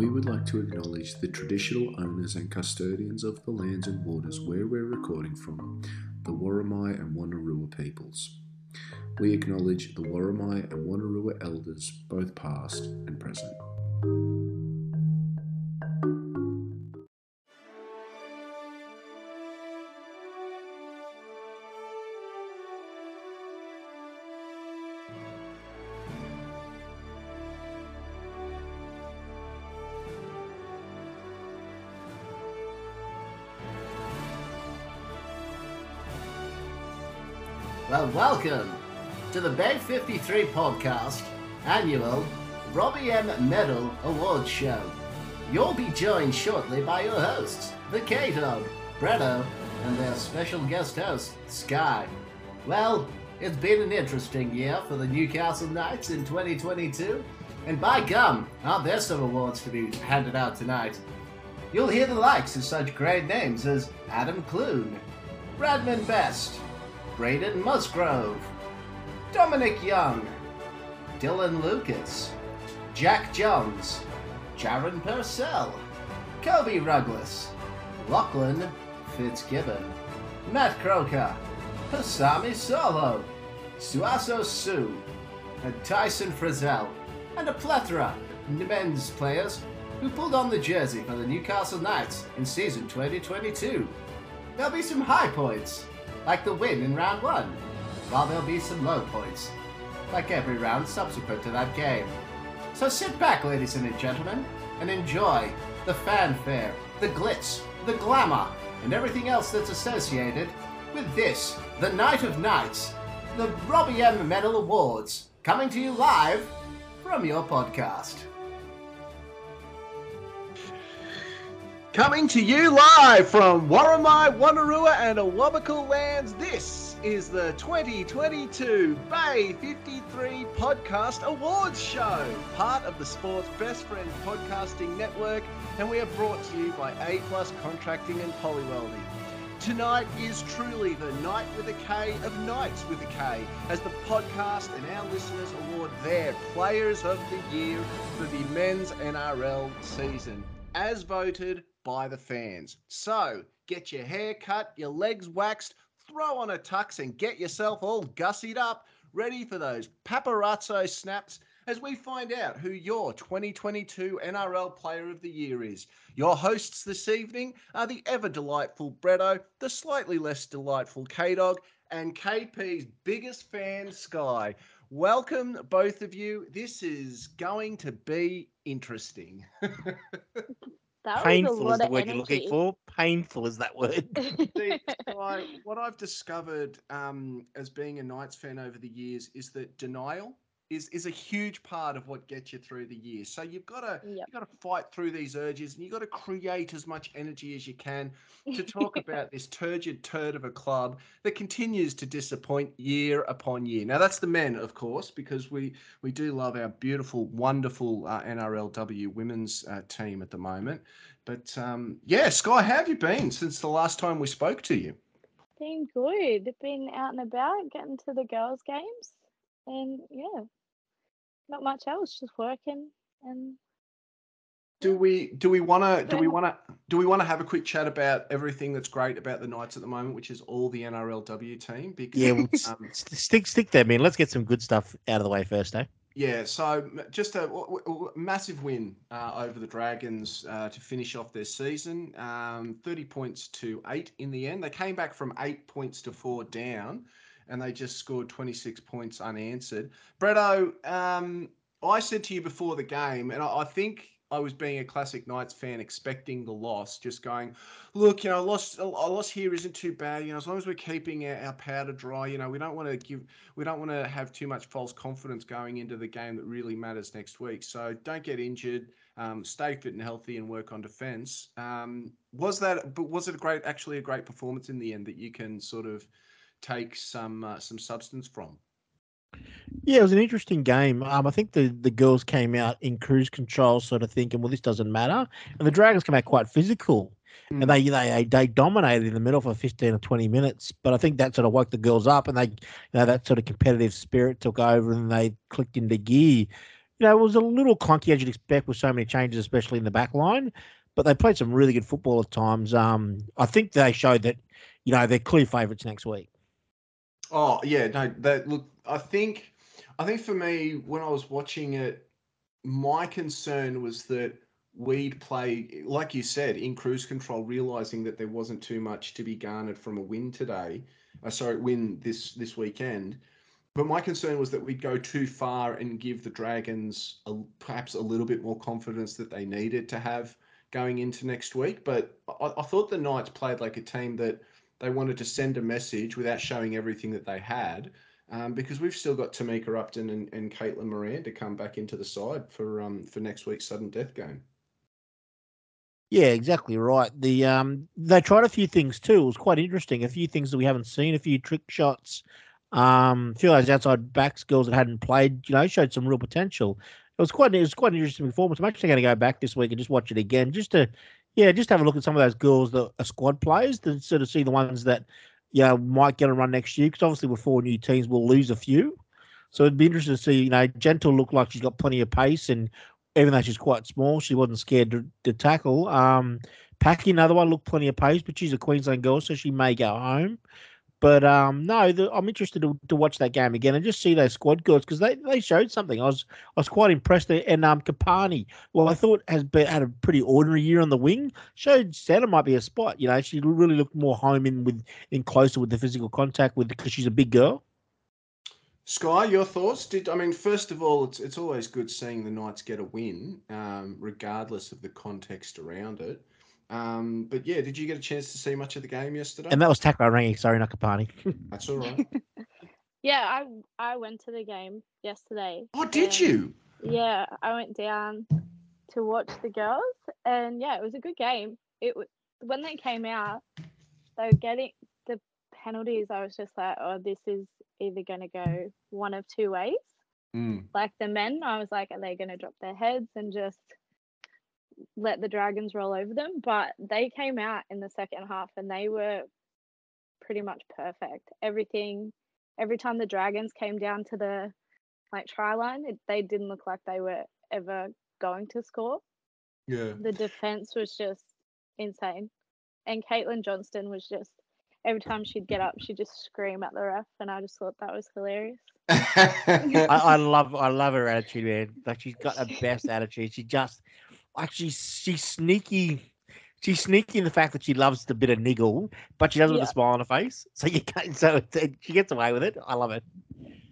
we would like to acknowledge the traditional owners and custodians of the lands and waters where we're recording from, the Worimi and Wonnarua peoples. We acknowledge the Worimi and Wonnarua elders, both past and present. Welcome to the Bay 53 podcast annual Robbie M. Medal Awards Show. You'll be joined shortly by your hosts, the K-Dog, Bretto, and their special guest host, Sky. Well, it's been an interesting year for the Newcastle Knights in 2022, and by gum, aren't there some awards to be handed out tonight? You'll hear the likes of such great names as Adam Clune, Bradman Best, Braden Musgrove, Dominic Young, Dylan Lucas, Jack Jones, Jaron Purcell, Kobe Ruggless, Lachlan Fitzgibbon, Matt Croker, Pasami Saulo, Sauaso Sue, and Tyson Frizzell, and a plethora of men's players who pulled on the jersey for the Newcastle Knights in season 2022. There'll be some high points, like the win in round one, while there'll be some low points, like every round subsequent to that game. So sit back, ladies and gentlemen, and enjoy the fanfare, the glitz, the glamour, and everything else that's associated with this, the Night of Nights, the Robbie M. Medal Awards, coming to you live from your podcast. Coming to you live from Worimi, Wonnarua, and Awabakal lands, this is the 2022 Bay 53 Podcast Awards Show, part of the Sports Best Friend Podcasting Network, and we are brought to you by A Plus Contracting and Polywelding. Tonight is truly the night with a K of nights with a K, as the podcast and our listeners award their Players of the Year for the men's NRL season, as voted by the fans. So get your hair cut, your legs waxed, throw on a tux, and get yourself all gussied up, ready for those paparazzo snaps as we find out who your 2022 NRL Player of the Year is. Your hosts this evening are the ever delightful Bretto, the slightly less delightful K Dog, and KP's biggest fan, Sky. Welcome, both of you. This is going to be interesting. That Painful was a is the of word you're looking for. Painful is that word. See, Sky, what I've discovered um, as being a Knights fan over the years is that denial is is a huge part of what gets you through the year. So you've got to Yep. you've got to fight through these urges, and you've got to create as much energy as you can to talk about this turgid turd of a club that continues to disappoint year upon year. Now that's the men, of course, because we we do love our beautiful, wonderful uh, NRLW women's uh, team at the moment. But um, yeah, Sky, how have you been since the last time we spoke to you? Been good. Been out and about, getting to the girls' games, and yeah, not much else. Just working and Do we do we want to do we want to do we want to have a quick chat about everything that's great about the Knights at the moment, which is all the NRLW team? Because yeah, well, um, stick stick there, man. Let's get some good stuff out of the way first, eh? Yeah, so m- just a massive win uh, over the Dragons uh, to finish off their season. Um, 30 points to eight in the end. They came back from eight points to four down and they just scored 26 points unanswered. Bretto, um, I said to you before the game, and I, I think I was being a classic Knights fan, expecting the loss, just going, look, you know, loss, a loss here isn't too bad. You know, as long as we're keeping our, our powder dry, you know, we don't want to give we don't want to have too much false confidence going into the game that really matters next week. So don't get injured. Um, stay fit and healthy, and work on defence. Um, was that? But was it a great, actually a great performance in the end that you can sort of take some uh, some substance from? Yeah, it was an interesting game. Um, I think the, the girls came out in cruise control, sort of thinking, well, this doesn't matter, and the Dragons came out quite physical, Mm. and they they they dominated in the middle for fifteen or twenty minutes. But I think that sort of woke the girls up, and they, you know, that sort of competitive spirit took over, and they clicked into gear. you know, it was a little clunky as you'd expect with so many changes, especially in the back line. But they played some really good football at times. Um, I think they showed that, you know, they're clear favourites next week. Oh yeah, no. That look, I think, I think for me, when I was watching it, my concern was that we'd play, like you said, in cruise control, realizing that there wasn't too much to be garnered from a win today. Uh, sorry, win this this weekend. But my concern was that we'd go too far and give the Dragons a, perhaps a little bit more confidence that they needed to have going into next week. But I, I thought the Knights played like a team that they wanted to send a message without showing everything that they had. Um, because we've still got Tamika Upton and, and Caitlin Moran to come back into the side for um, for next week's sudden death game. Yeah, exactly right. The um they tried a few things too. It was quite interesting. A few things that we haven't seen, a few trick shots. Um, a few of those outside backs girls that hadn't played, you know, showed some real potential. It was quite it was quite an interesting performance. I'm actually going to go back this week and just watch it again, just to yeah, just have a look at some of those girls that are squad players to sort of see the ones that you know might get a run next year. Because obviously with four new teams, we'll lose a few. So it'd be interesting to see. You know, Gentle looked like she's got plenty of pace, and even though she's quite small, she wasn't scared to, to tackle. Um, Packy, another one, looked plenty of pace, but she's a Queensland girl, so she may go home. But um, no, the, I'm interested to, to watch that game again and just see those squad girls because they, they showed something. I was I was quite impressed. And um, Kapani, well, I thought has been had a pretty ordinary year on the wing. Showed Santa might be a spot. You know, she really looked more home in with in closer with the physical contact with because she's a big girl. Sky, your thoughts? Did I mean first of all, it's it's always good seeing the Knights get a win, um, regardless of the context around it. Um, but yeah, did you get a chance to see much of the game yesterday? And that was Takra Rangi, sorry, not Kapani. That's all right. yeah, I I went to the game yesterday. Oh, did you? Yeah, I went down to watch the girls, and yeah, it was a good game. It was when they came out, they were getting the penalties. I was just like, oh, this is either going to go one of two ways. Mm. Like the men, I was like, are they going to drop their heads and just let the Dragons roll over them? But they came out in the second half and they were pretty much perfect. Everything, every time the Dragons came down to the like try line, it, they didn't look like they were ever going to score. Yeah. The defense was just insane. And Caitlin Johnston was just every time she'd get up, she'd just scream at the ref, and I just thought that was hilarious. I, I, love I love her attitude, man. Like she's got the best attitude. She just like she's she's sneaky. She's sneaky in the fact that she loves the bit of niggle, but she does it yeah. with a smile on her face. So you can't, so she gets away with it. I love it.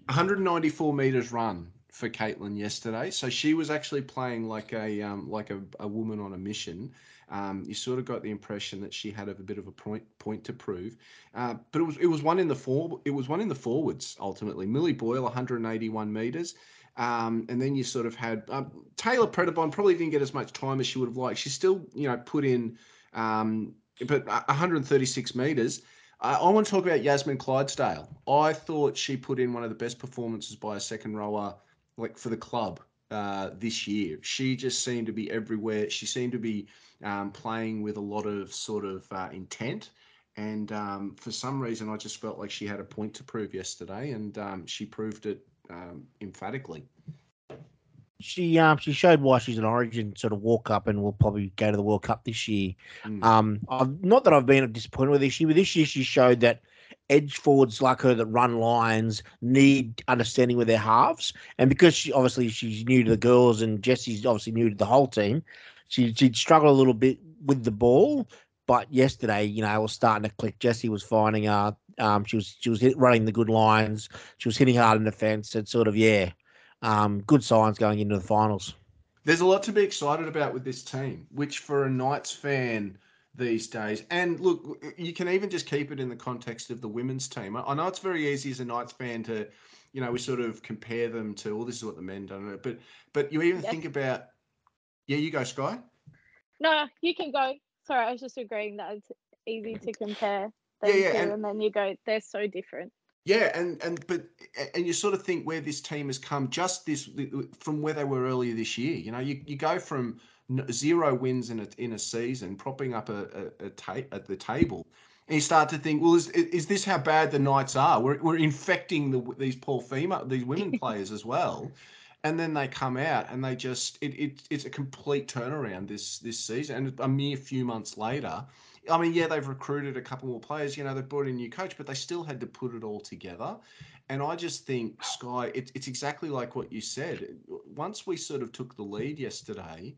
194 meters run for Caitlin yesterday. So she was actually playing like a um, like a, a woman on a mission. Um, you sort of got the impression that she had a bit of a point point to prove, uh, but it was it was one in the for it was one in the forwards ultimately. Millie Boyle 181 meters. Um, and then you sort of had um, Tayla Predebon probably didn't get as much time as she would have liked. She still, you know, put in, um, but 136 meters. I want to talk about Yasmin Clydesdale. I thought she put in one of the best performances by a second rower, like for the club uh, this year. She just seemed to be everywhere. She seemed to be um, playing with a lot of sort of uh, intent. And um, for some reason, I just felt like she had a point to prove yesterday, and um, she proved it um, emphatically. She um she showed why she's an Origin sort of walk up, and will probably go to the World Cup this year. Mm. Um, I've, not that I've been disappointed with this year, but this year she showed that edge forwards like her that run lines need understanding with their halves, and because she obviously she's new to the girls, and Jessie's obviously new to the whole team, she she'd struggle a little bit with the ball. But yesterday, you know, it was starting to click. Jessie was finding her. Um, she was she was hit, running the good lines. She was hitting hard in defence. It's sort of yeah, um, good signs going into the finals. There's a lot to be excited about with this team, which for a Knights fan these days, and look, you can even just keep it in the context of the women's team. I know it's very easy as a Knights fan to, you know, we sort of compare them to, well, this is what the men done, but but you even think about, yeah, you go, Sky. No, you can go. Sorry, I was just agreeing that it's easy to compare them yeah, yeah, two, and, and then you go, they're so different. Yeah, and and but and you sort of think where this team has come just this from where they were earlier this year. You know, you, you go from zero wins in a in a season, propping up a, a, a ta- at the table, and you start to think, well, is is this how bad the Knights are? We're we're infecting the, these poor female these women players as well. and then they come out and they just it, it it's a complete turnaround this this season and a mere few months later I mean, yeah, they've recruited a couple more players. You know, they've brought in a new coach, but they still had to put it all together. And I just think Sky, it, it's exactly like what you said. Once we sort of took the lead yesterday,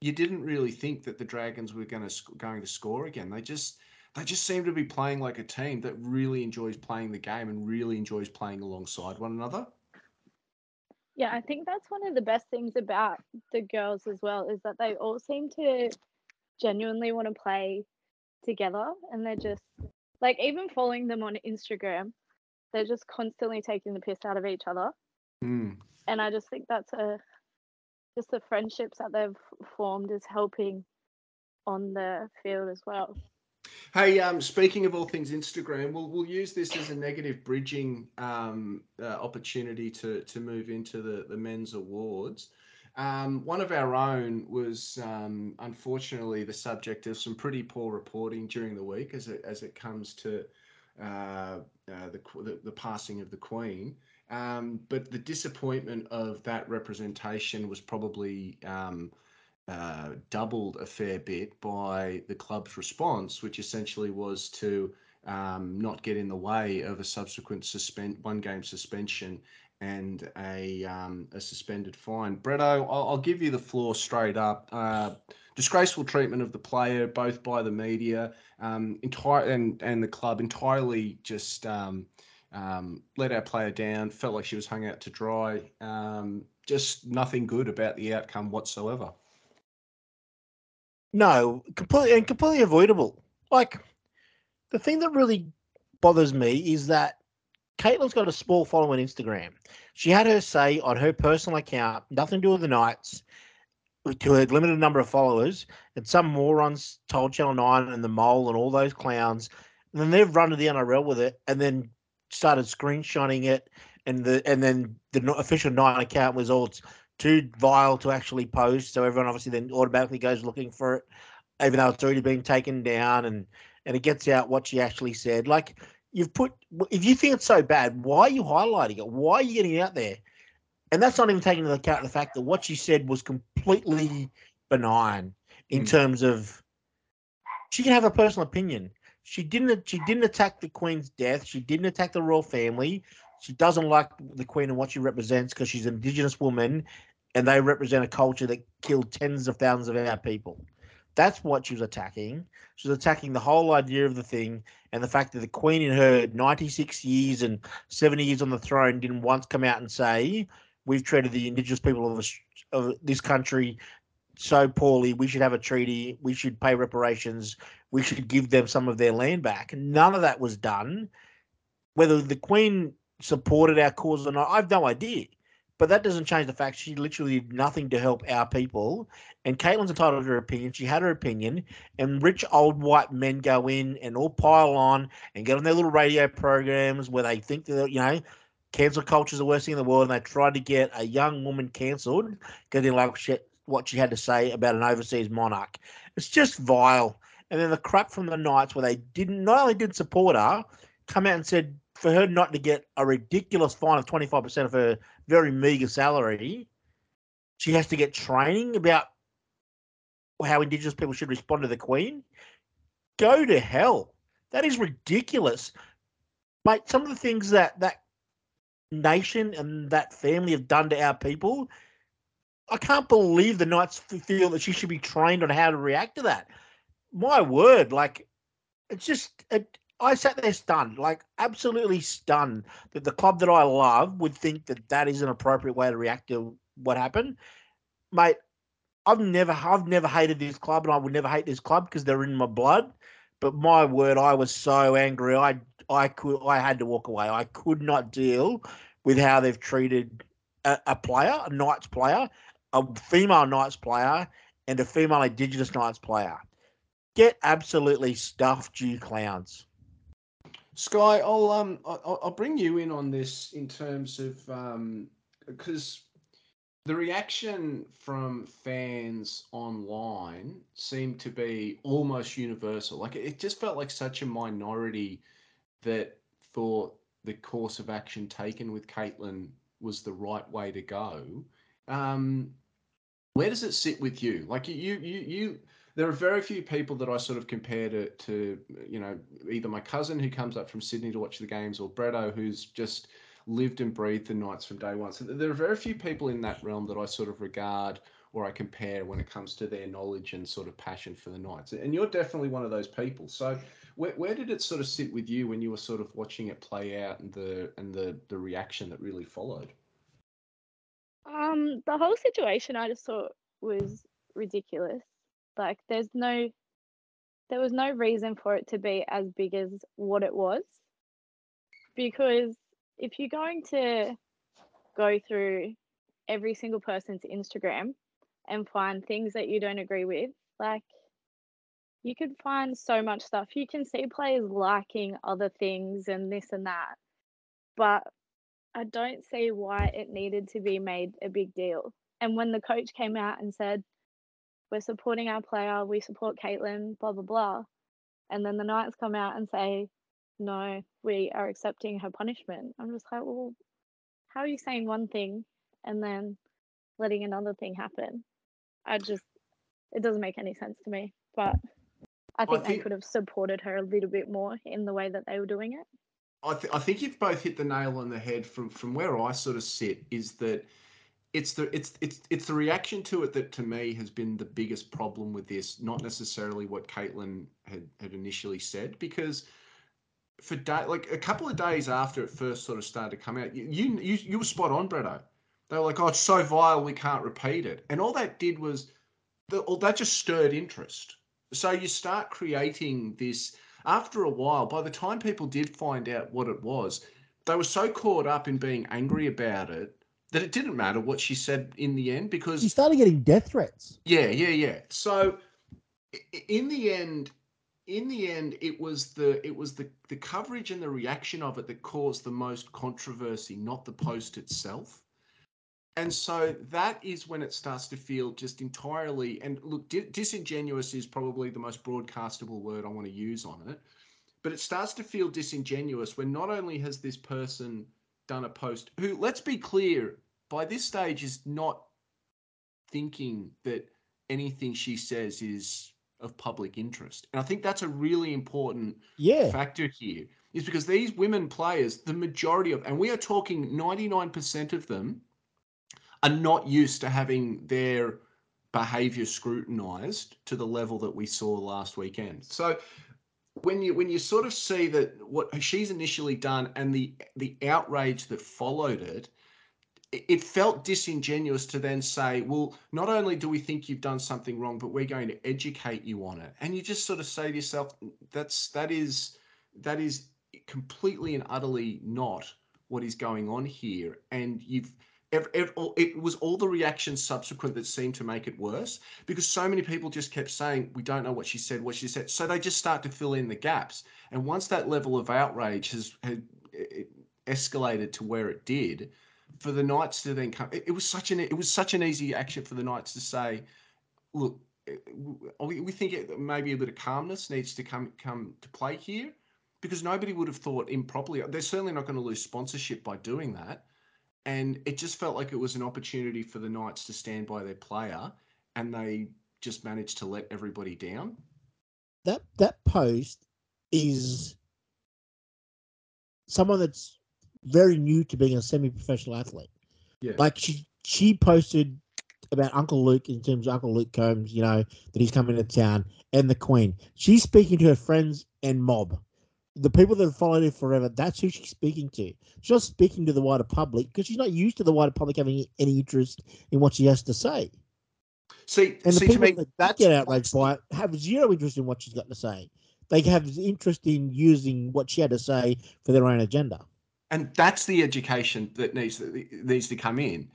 you didn't really think that the Dragons were going to going to score again. They just they just seem to be playing like a team that really enjoys playing the game and really enjoys playing alongside one another. Yeah, I think that's one of the best things about the girls as well is that they all seem to genuinely want to play together and they're just like even following them on Instagram, they're just constantly taking the piss out of each other. Mm. And I just think that's a just the friendships that they've formed is helping on the field as well. Hey, um, speaking of all things Instagram, we'll we'll use this as a negative bridging um, uh, opportunity to to move into the the men's awards. Um, one of our own was um, unfortunately the subject of some pretty poor reporting during the week as it as it comes to uh, uh, the, the, the passing of the Queen. Um, but the disappointment of that representation was probably um, uh, doubled a fair bit by the club's response, which essentially was to um, not get in the way of a subsequent suspend one game suspension and a um, a suspended fine. Bretto, I'll, I'll, give you the floor straight up. Uh, disgraceful treatment of the player, both by the media, um, entire and and the club, entirely just um, um, let our player down. Felt like she was hung out to dry. Um, just nothing good about the outcome whatsoever. No, completely and completely avoidable. Like the thing that really bothers me is that Caitlin's got a small following on Instagram. She had her say on her personal account, nothing to do with the Knights, to a limited number of followers, and some morons told Channel 9 and the Mole and all those clowns. And then they've run to the NRL with it and then started screenshotting it. And the and then the official Nine account was all too vile to actually post. So everyone obviously then automatically goes looking for it, even though it's already been taken down and and it gets out what she actually said. Like you've put if you think it's so bad, why are you highlighting it? Why are you getting it out there? And that's not even taking into account the fact that what she said was completely benign in mm. terms of she can have a personal opinion. She didn't she didn't attack the Queen's death. She didn't attack the royal family. She doesn't like the Queen and what she represents because she's an Indigenous woman and they represent a culture that killed tens of thousands of our people. That's what she was attacking. She was attacking the whole idea of the thing and the fact that the Queen, in her 96 years and 70 years on the throne, didn't once come out and say, We've treated the Indigenous people of this, of this country so poorly. We should have a treaty. We should pay reparations. We should give them some of their land back. None of that was done. Whether the Queen supported our cause or not, I've no idea. But that doesn't change the fact she literally did nothing to help our people. And Caitlin's entitled to her opinion. She had her opinion. And rich old white men go in and all pile on and get on their little radio programs where they think that, you know, cancel culture is the worst thing in the world. And they tried to get a young woman cancelled because they like what she had to say about an overseas monarch. It's just vile. And then the crap from the Knights where they didn't, not only did support her, come out and said for her not to get a ridiculous fine of 25% of her very meager salary, she has to get training about how Indigenous people should respond to the Queen. Go to hell. That is ridiculous. Mate, some of the things that that nation and that family have done to our people, I can't believe the Knights feel that she should be trained on how to react to that. My word, like, it's just, it, I sat there stunned, like absolutely stunned that the club that I love would think that that is an appropriate way to react to what happened, mate. I've never, I've never hated this club, and I would never hate this club because they're in my blood. But my word, I was so angry. I, I could, I had to walk away. I could not deal with how they've treated a, a player, a Knights player, a female Knights player, and a female Indigenous Knights player. Get absolutely stuffed, you clowns. Sky, I'll um I'll, I'll bring you in on this in terms of um because the reaction from fans online seemed to be almost universal. Like it just felt like such a minority that thought the course of action taken with Caitlin was the right way to go. Um, where does it sit with you? Like you, you, you, there are very few people that I sort of compare to, to you know, either my cousin who comes up from Sydney to watch the games or Bretto who's just lived and breathed the Knights from day one. So there are very few people in that realm that I sort of regard or I compare when it comes to their knowledge and sort of passion for the Knights. And you're definitely one of those people. So where, where did it sort of sit with you when you were sort of watching it play out and the and the the reaction that really followed? Um, the whole situation I just thought was ridiculous. Like, there's no, there was no reason for it to be as big as what it was. Because if you're going to go through every single person's Instagram and find things that you don't agree with, like, you could find so much stuff. You can see players liking other things and this and that. But I don't see why it needed to be made a big deal. And when the coach came out and said, We're supporting our player, we support Caitlin, blah, blah, blah. And then the Knights come out and say, No, we are accepting her punishment. I'm just like, Well, how are you saying one thing and then letting another thing happen? I just, it doesn't make any sense to me. But I think, I think they could have supported her a little bit more in the way that they were doing it. I, th- I think you've both hit the nail on the head from from where I sort of sit is that it's the it's it's it's the reaction to it that to me has been the biggest problem with this, not necessarily what Caitlin had had initially said, because for day like a couple of days after it first sort of started to come out, you you you, were spot on, Bretto. They were like, "Oh, it's so vile, we can't repeat it," and all that did was, the, all that just stirred interest. So you start creating this after a while, by the time people did find out what it was, they were so caught up in being angry about it that it didn't matter what she said in the end because she started getting death threats. Yeah, yeah, yeah. So in the end, in the end, it was the it was the the coverage and the reaction of it that caused the most controversy, not the post itself. And so that is when it starts to feel just entirely, and look, disingenuous is probably the most broadcastable word I want to use on it. But it starts to feel disingenuous when not only has this person done a post who, let's be clear, by this stage is not thinking that anything she says is of public interest. And I think that's a really important yeah. factor here, is because these women players, the majority of, and we are talking 99% of them, are not used to having their behavior scrutinized to the level that we saw last weekend. So when you when you sort of see that what she's initially done and the the outrage that followed it it felt disingenuous to then say, well, not only do we think you've done something wrong, but we're going to educate you on it. And you just sort of say to yourself, that's that is that is completely and utterly not what is going on here. And you've it was all the reactions subsequent that seemed to make it worse because so many people just kept saying we don't know what she said what she said so they just start to fill in the gaps and once that level of outrage has had escalated to where it did for the knights to then come it, it was such an it was such an easy action for the knights to say look eh, we think it, maybe a bit of calmness needs to come come to play here because nobody would have thought improperly they're certainly not going to lose sponsorship by doing that and it just felt like it was an opportunity for the Knights to stand by their player, and they just managed to let everybody down. That that post is someone that's very new to being a semi-professional athlete. Yeah. Like she she posted about Uncle Luke in terms of Uncle Luke Combs, you know, that he's coming to town, and the Queen. She's speaking to her friends and mob the people that have followed her forever, that's who she's speaking to. She's not speaking to the wider public because she's not used to the wider public having any interest in what she has to say. See, and the see, people me, that get outraged by it have zero interest in what she's got to say. They have interest in using what she had to say for their own agenda. And that's the education that needs to, needs to come in.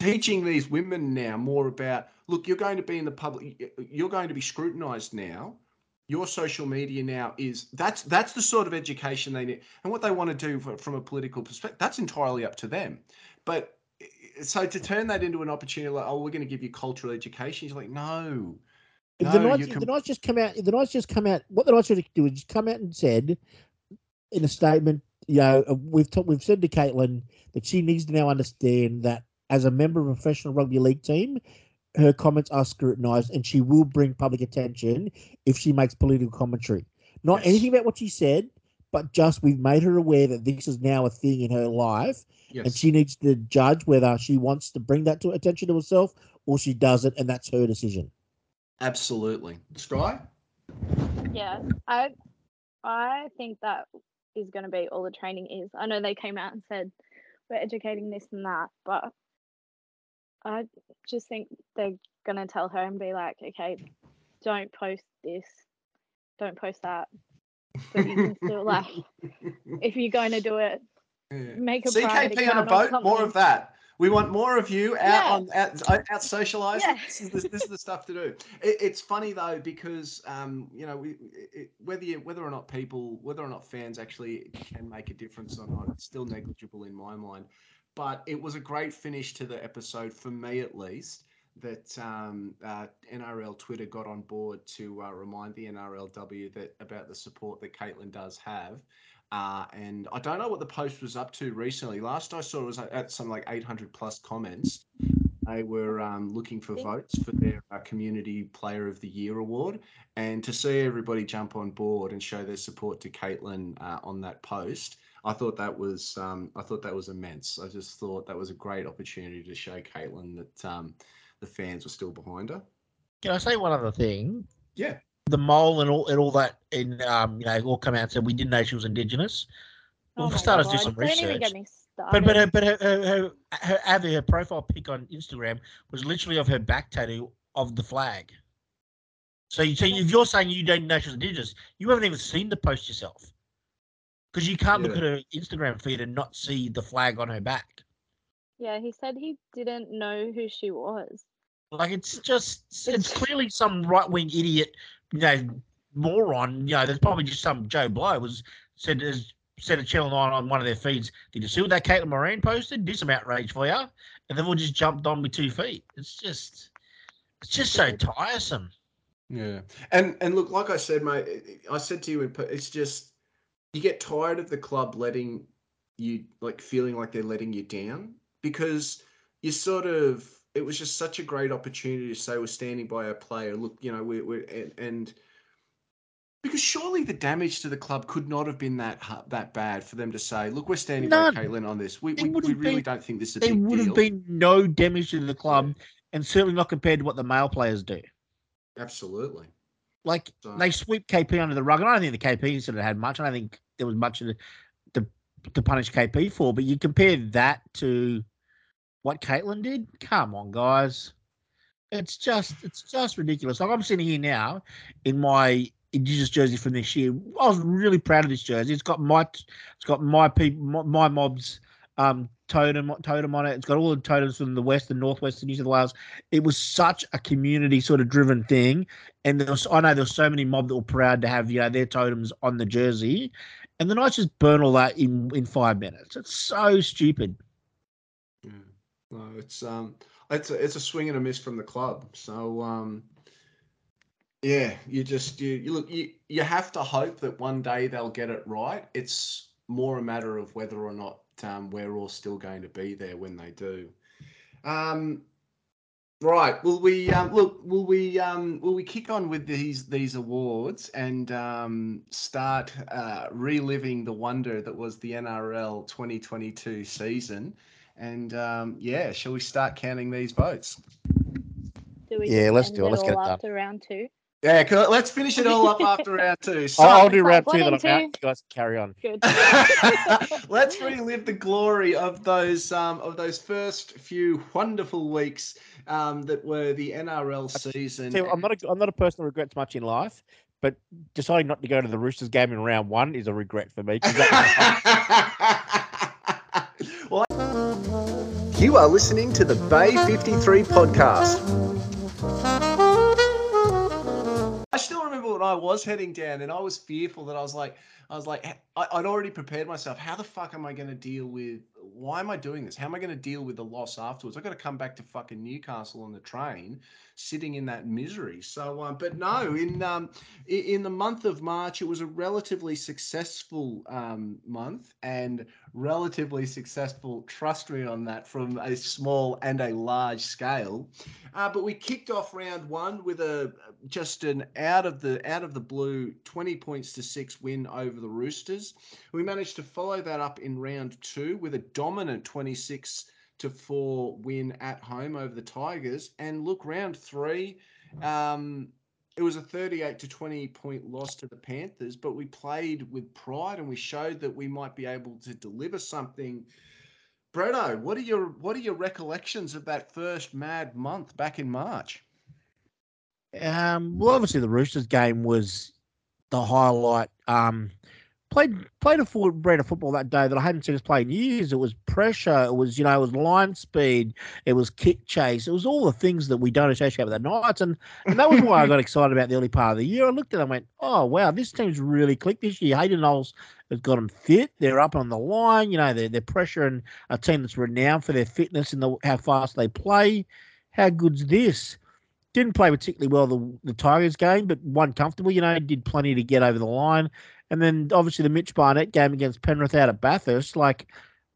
Teaching these women now more about look, you're going to be in the public, you're going to be scrutinized now. Your social media now is that's that's the sort of education they need. And what they want to do for, from a political perspective that's entirely up to them. But so to turn that into an opportunity like oh we're going to give you cultural education he's like no. No, the Knights, com- the Knights just come out, the Knights just come out, what the Knights should do is just come out and said in a statement, you know, uh, we've ta- we've said to Caitlin that she needs to now understand that as a member of a professional rugby league team, her comments are scrutinised, and she will bring public attention if she makes political commentary. Not Yes. anything about what she said, but just we've made her aware that this is now a thing in her life, and she needs to judge whether she wants to bring that to attention to herself or she doesn't, and that's her decision. Absolutely. Sky? Yeah, I I think that is going to be all the training is. I know they came out and said we're educating this and that, but I just think they're going to tell her and be like, okay, don't post this, don't post that. But you can still like, if you're going to do it, Yeah. make a CKP on a boat, more of that. We want more of you out Yeah. on out, out out socializing. Yeah. This, is the, this is the stuff to do. It, it's funny though because um, you know we, it, whether you, whether or not people whether or not fans actually can make a difference or not, it's still negligible in my mind. But it was a great finish to the episode for me at least. That um, uh, NRL Twitter got on board to uh, remind the NRLW that about the support that Caitlin does have. Uh, and I don't know what the post was up to recently. Last I saw it was at some like 800 plus comments. They were um, looking for votes for their uh, Community Player of the Year award, and to see everybody jump on board and show their support to Caitlin uh, on that post, I thought that was um, I thought that was immense. I just thought that was a great opportunity to show Caitlin that um, the fans were still behind her. Can I say one other thing? Yeah. The mole and all and all that, in um, you know, all come out and said we didn't know she was indigenous. Well, Oh for my starters, do God, some don't research. But but her but her her, her, her, Avi, her profile pic on Instagram was literally of her back tattoo of the flag. So, you, so if you're saying you don't know she's indigenous, you haven't even seen the post yourself, because you can't look at her Instagram feed and not see the flag on her back. Yeah, he said he didn't know who she was. Like it's just it's clearly some right wing idiot, you know, moron. You know, there's probably just some Joe Blow was said as said a channel nine on one of their feeds. Did you see what that Caitlin Moran posted? Did some outrage for you, and then we'll just jumped on with two feet. It's just it's just so tiresome. Yeah, and and look, like I said, mate, I said to you, it's just you get tired of the club letting you like feeling like they're letting you down because you sort of it was just such a great opportunity to say we're standing by our player. Look, you know, we're, we're and, and because surely the damage to the club could not have been that that bad for them to say, look, we're standing None. by Caitlin on this. We we, we really been- don't think this is a There big would deal. have been no damage to the club, and certainly not compared to what the male players do. Absolutely. Like So- they sweep KP under the rug. And I don't think the KP sort of had much. I don't think there was much to, to to punish KP for. But you compare that to what Caitlin did. Come on, guys. It's just it's just ridiculous. Like I'm sitting here now in my Indigenous jersey from this year. I was really proud of this jersey. It's got my it's got my people my, my mobs um totem totem on it. It's got all the totems from the west and northwest of New South Wales. It was such a community sort of driven thing. And there was I know there's so many mob that were proud to have, you know, their totems on the jersey. And the Knights just burn all that in in five minutes. It's so stupid. No, it's um, it's a it's a swing and a miss from the club. So um, yeah, you just you, you look you you have to hope that one day they'll get it right. It's more a matter of whether or not um, we're all still going to be there when they do. Um, right. Will we um, look? Will we um, will we kick on with these these awards and um, start uh, reliving the wonder that was the NRL 2022 season? And um, yeah, shall we start counting these votes? Do we Yeah, let's do it. Let's get all it done. after round two? Yeah, let's finish it all up after round two. So, I'll, I'll do round two that I'm and out. You guys carry on. Good. let's relive the glory of those um, of those first few wonderful weeks um, that were the NRL season. See, I'm not a, I'm not a person that regrets much in life, but deciding not to go to the Roosters game in round one is a regret for me. You are listening to the Bay 53 podcast. I still remember when I was heading down and I was fearful that I was like, I was like, I, I'd already prepared myself. How the fuck am I going to deal with why am I doing this? How am I going to deal with the loss afterwards? I've got to come back to fucking Newcastle on the train, sitting in that misery. So, um, but no, in um, in the month of March, it was a relatively successful um, month and relatively successful. Trust me on that, from a small and a large scale. Uh, but we kicked off round one with a just an out of the out of the blue twenty points to six win over the Roosters. We managed to follow that up in round two with a dominant twenty six to four win at home over the Tigers. And look, round three, um, it was a 38 to 20 point loss to the Panthers, but we played with pride and we showed that we might be able to deliver something. Bretto, what are your what are your recollections of that first mad month back in March? Um, well, obviously the Roosters game was the highlight. Um, played played a full brand of football that day that I hadn't seen us play in years. It was pressure. It was you know it was line speed. It was kick chase. It was all the things that we don't associate with the Knights, and and that was why I got excited about the early part of the year. I looked at them and went, oh wow, this team's really clicked this year. Hayden Knowles has got them fit. They're up on the line. You know they're they're pressuring a team that's renowned for their fitness and the, how fast they play. How good's this? Didn't play particularly well the, the Tigers game, but won comfortably. You know, did plenty to get over the line. And then obviously the Mitch Barnett game against Penrith out at Bathurst, like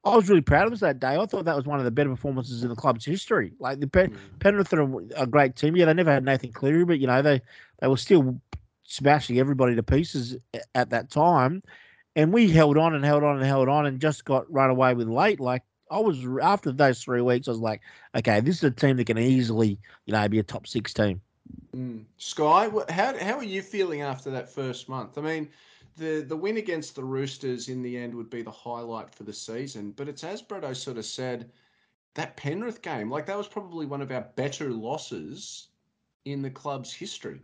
I was really proud of us that day. I thought that was one of the better performances in the club's history. Like the Pen- mm. Penrith are a great team. Yeah, they never had Nathan Cleary, but you know they they were still smashing everybody to pieces at that time. And we held on and held on and held on and just got run away with late. Like I was after those three weeks, I was like, okay, this is a team that can easily, you know, be a top six team. Mm. Sky, how how are you feeling after that first month? I mean, the the win against the Roosters in the end would be the highlight for the season. But it's as Bretto sort of said, that Penrith game, like that was probably one of our better losses in the club's history.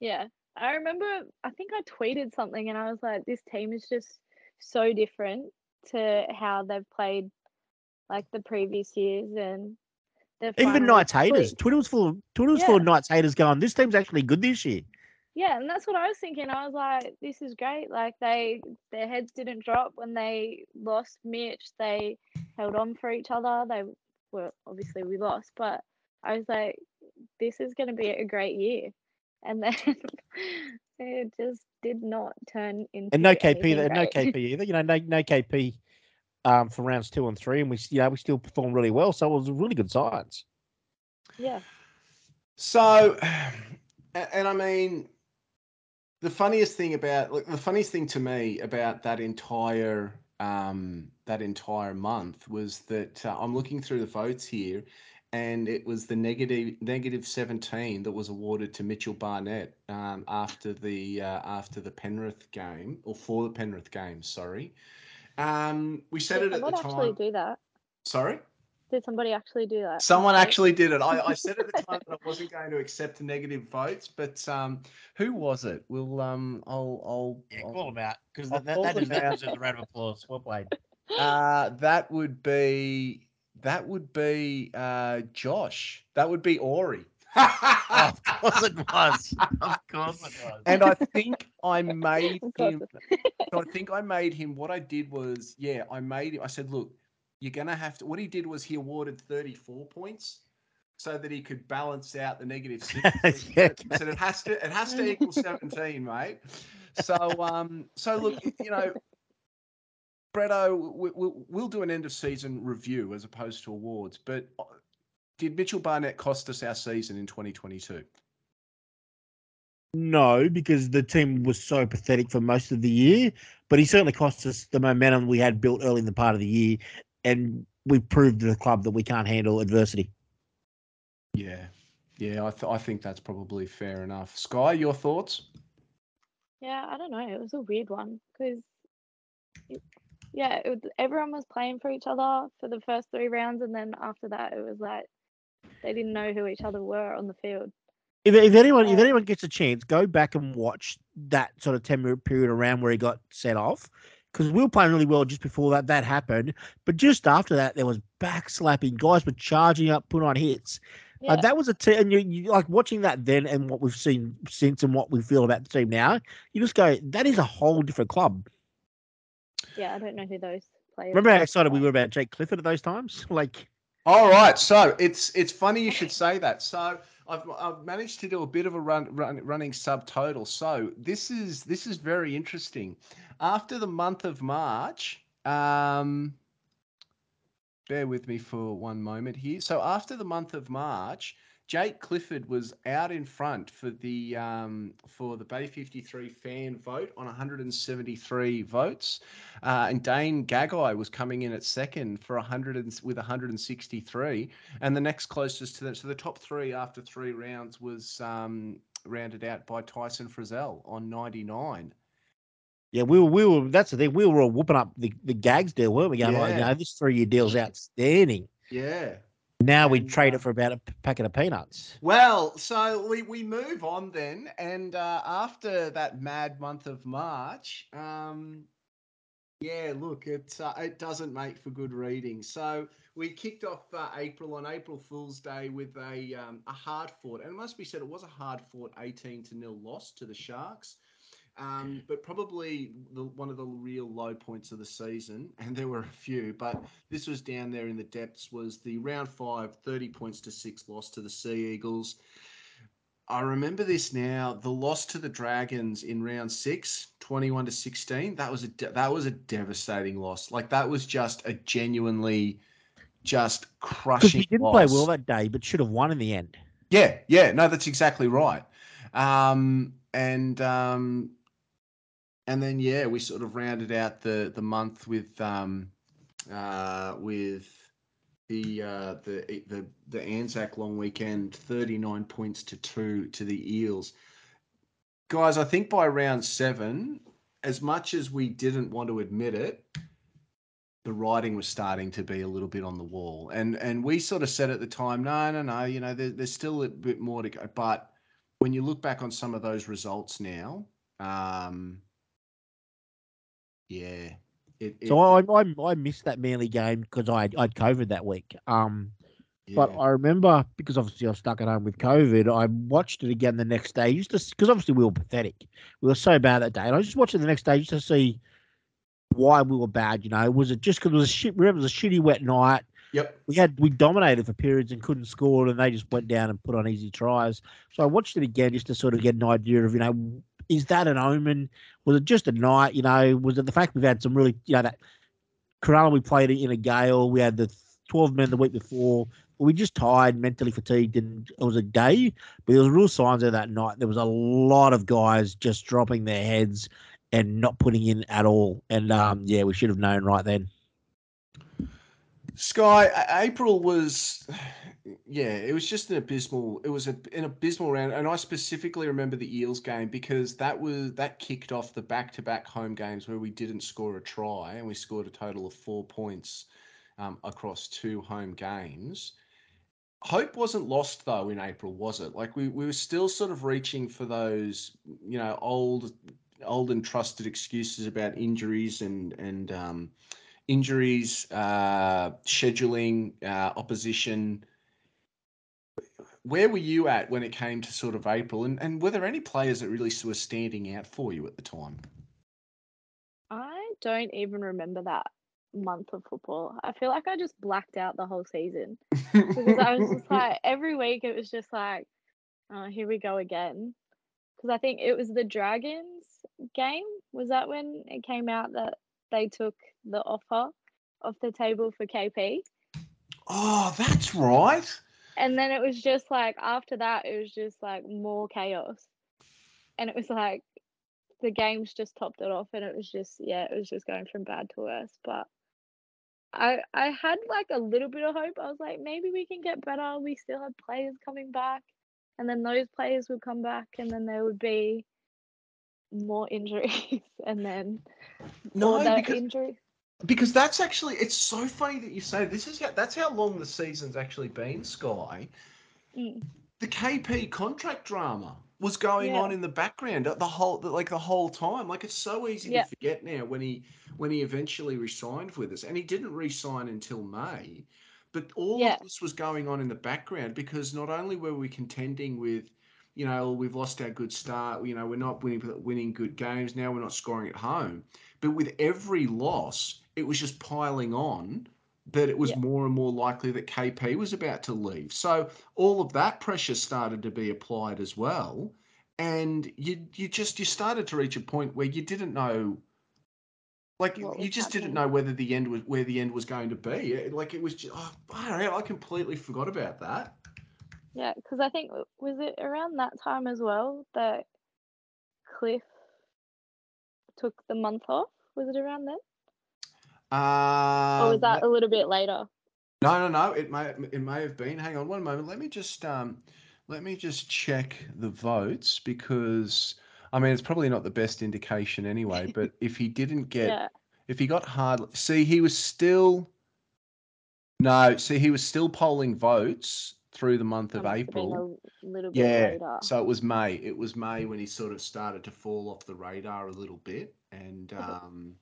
Yeah. I remember I think I tweeted something and I was like, this team is just so different to how they've played like the previous years and even Knights haters. Twitter was full of Twitter was yeah. full of Knights haters going, This team's actually good this year yeah and that's what i was thinking. I was like this is great. Like they their heads didn't drop when they lost mitch. They held on for each other. They were obviously we lost but i was like this is going to be a great year. And then it just did not turn into and no kp no kp either. You know no, no kp um, for rounds two and three and we you know we still performed really well so it was really good science yeah. So and i mean the funniest thing about like the funniest thing to me about that entire um, that entire month was that uh, I'm looking through the votes here, and it was the negative negative 17 that was awarded to Mitchell Barnett um, after the uh, after the Penrith game or for the Penrith game. Sorry, um, we said it at the time. actually do that. Sorry. Did somebody actually do that? Someone actually did it. I, I said at the time that I wasn't going to accept negative votes, but um, who was it? We'll um, I'll I'll yeah, I'll, call them out because that, that, that deserves a round of applause. Well played. Uh, that would be that would be uh, Josh. That would be Ori. oh, of course it was. Of course it was. And I think I made him. I think I made him. What I did was, yeah, I made him. I said, look, you're going to have to. What he did was he awarded 34 points so that he could balance out the negative six. yeah. So it has to it has to equal 17, mate. So um so look, you know, Bretto, we, will we'll do an end of season review as opposed to awards. But uh, did Mitchell Barnett cost us our season in 2022? No, because the team was so pathetic for most of the year. But he certainly cost us the momentum we had built early in the part of the year, and we've proved to the club that we can't handle adversity. Yeah, yeah, I, th- I think that's probably fair enough. Sky, your thoughts? Yeah, I don't know. It was a weird one because, yeah, it was, everyone was playing for each other for the first three rounds, and then after that, it was like they didn't know who each other were on the field. If, if anyone if anyone gets a chance, go back and watch that sort of ten minute period around where he got set off because we were playing really well just before that that happened. But just after that, there was backslapping. Guys were charging up, putting on hits. Yeah. Uh, that was a team, and you, you like watching that then and what we've seen since and what we feel about the team now. You just go, that is a whole different club. Yeah, I don't know who those players. Remember how like excited we were about Jake Clifford at those times? Like, All right, so it's it's funny you should say that. So I've, I've managed to do a bit of a run, run running subtotal. So this is this is very interesting. After the month of March, um, bear with me for one moment here. So after the month of March, Jake Clifford was out in front for the um, for the Bay 53 fan vote on 173 votes, uh, and Dane Gagai was coming in at second for 100 and, with 163, and the next closest to them. So the top three after three rounds was um, rounded out by Tyson Frizell on 99. yeah, we were, we were. That's the thing. We were all whooping up the, the gags deal, weren't we? Going like, you know, this three year deal's outstanding. Yeah. Now we trade uh, it for about a packet of peanuts. Well, so we, we move on then, and uh, after that mad month of March, um, yeah, look, it uh, it doesn't make for good reading. So we kicked off uh, April on April Fool's Day with a um, a hard fought, and it must be said it was a hard fought eighteen to nil loss to the Sharks. Um, but probably the, one of the real low points of the season, and there were a few, but this was down there in the depths, was the round five, 30 points to six loss to the Sea Eagles. I remember this now. The loss to the Dragons in round six, 21 to 16, that was a de- that was a devastating loss. Like that was just a genuinely just crushing we didn't loss. play well that day, but should have won in the end. Yeah, yeah, no, that's exactly right. Um, and um, and then yeah, we sort of rounded out the the month with um, uh, with the uh, the the the Anzac long weekend, thirty nine points to two to the Eels. Guys, I think by round seven, as much as we didn't want to admit it, the writing was starting to be a little bit on the wall. And and we sort of said at the time, no, no, no, you know, there, there's still a bit more to go. But when you look back on some of those results now, um, yeah, it, it So I, I I missed that Manly game because I I'd COVID that week. Um, but. I remember because obviously I was stuck at home with COVID. I watched it again the next day just because obviously we were pathetic. We were so bad that day, and I just watched it the next day just to see why we were bad. You know, was it just because it was a shit? Remember, it was a shitty wet night. yep, We had we dominated for periods and couldn't score, and they just went down and put on easy tries. So I watched it again just to sort of get an idea of you know is that an omen? Was it just a night? You know, was it the fact we've had some really you know that Cronulla we played in a gale. We had the twelve men the week before. We just tired, mentally fatigued, and it was a day. But there was real signs of that night. There was a lot of guys just dropping their heads and not putting in at all. And um, yeah, we should have known right then. Sky, April was, yeah, it was just an abysmal. It was a, an abysmal round, and I specifically remember the Eels game because that was that kicked off the back-to-back home games where we didn't score a try, and we scored a total of four points um, across two home games. Hope wasn't lost though in April, was it? Like we, we were still sort of reaching for those, you know, old, old and trusted excuses about injuries and and um, injuries, uh, scheduling, uh, opposition. Where were you at when it came to sort of April, and, and were there any players that really were standing out for you at the time? I don't even remember that month of football. I feel like I just blacked out the whole season because I was just like every week it was just like, oh, here we go again. Because I think it was the Dragons game. Was that when it came out that they took the offer off the table for KP? oh, that's right. And then it was just like after that, it was just like more chaos. And it was like the games just topped it off and it was just yeah, it was just going from bad to worse. But I I had like a little bit of hope. I was like, maybe we can get better. We still have players coming back. And then those players would come back and then there would be more injuries and then No, the because injuries. Because that's actually it's so funny that you say this is how, that's how long the season's actually been, Sky. Mm. The KP contract drama was going Yeah. on in the background the whole like the whole time. Like it's so easy Yeah. to forget now when he when he eventually resigned with us, and he didn't resign until May. But all Yeah. of this was going on in the background because not only were we contending with, you know, we've lost our good start. You know, we're not winning winning good games now. We're not scoring at home. But with every loss, it was just piling on. That it was more and more likely that KP was about to leave. So all of that pressure started to be applied as well, and you you just you started to reach a point where you didn't know. Like you What you just didn't know whether the end was where the end was going to be. Like it was just, oh, I don't know. I completely forgot about that. Yeah, because I think was it around that time as well that Cliff took the month off. Was it around then, Uh, or was that a little bit later? No, no, no. It may it may have been. Hang on one moment. Let me just um let me just check the votes because I mean it's probably not the best indication anyway, but if he didn't get yeah. if he got hard see he was still no, see he was still polling votes through the month of must have been April. a little bit Yeah. later. So it was May. It was May when he sort of started to fall off the radar a little bit. And um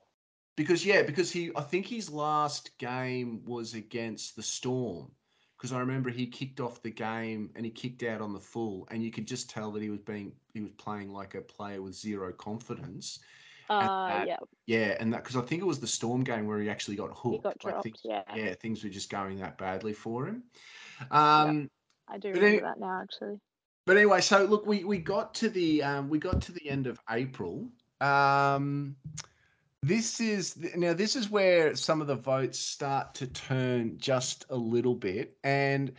because yeah, because he I think his last game was against the Storm. Because I remember he kicked off the game and he kicked out on the full, and you could just tell that he was being he was playing like a player with zero confidence. Uh, that- yeah, Yeah, and that because I think it was the Storm game where he actually got hooked. he got like, dropped. things- yeah, yeah, things were just going that badly for him. Um, I do remember any- that now actually. but anyway, so look, we we got to the um, we got to the end of April. Um, this is now this is where some of the votes start to turn just a little bit, and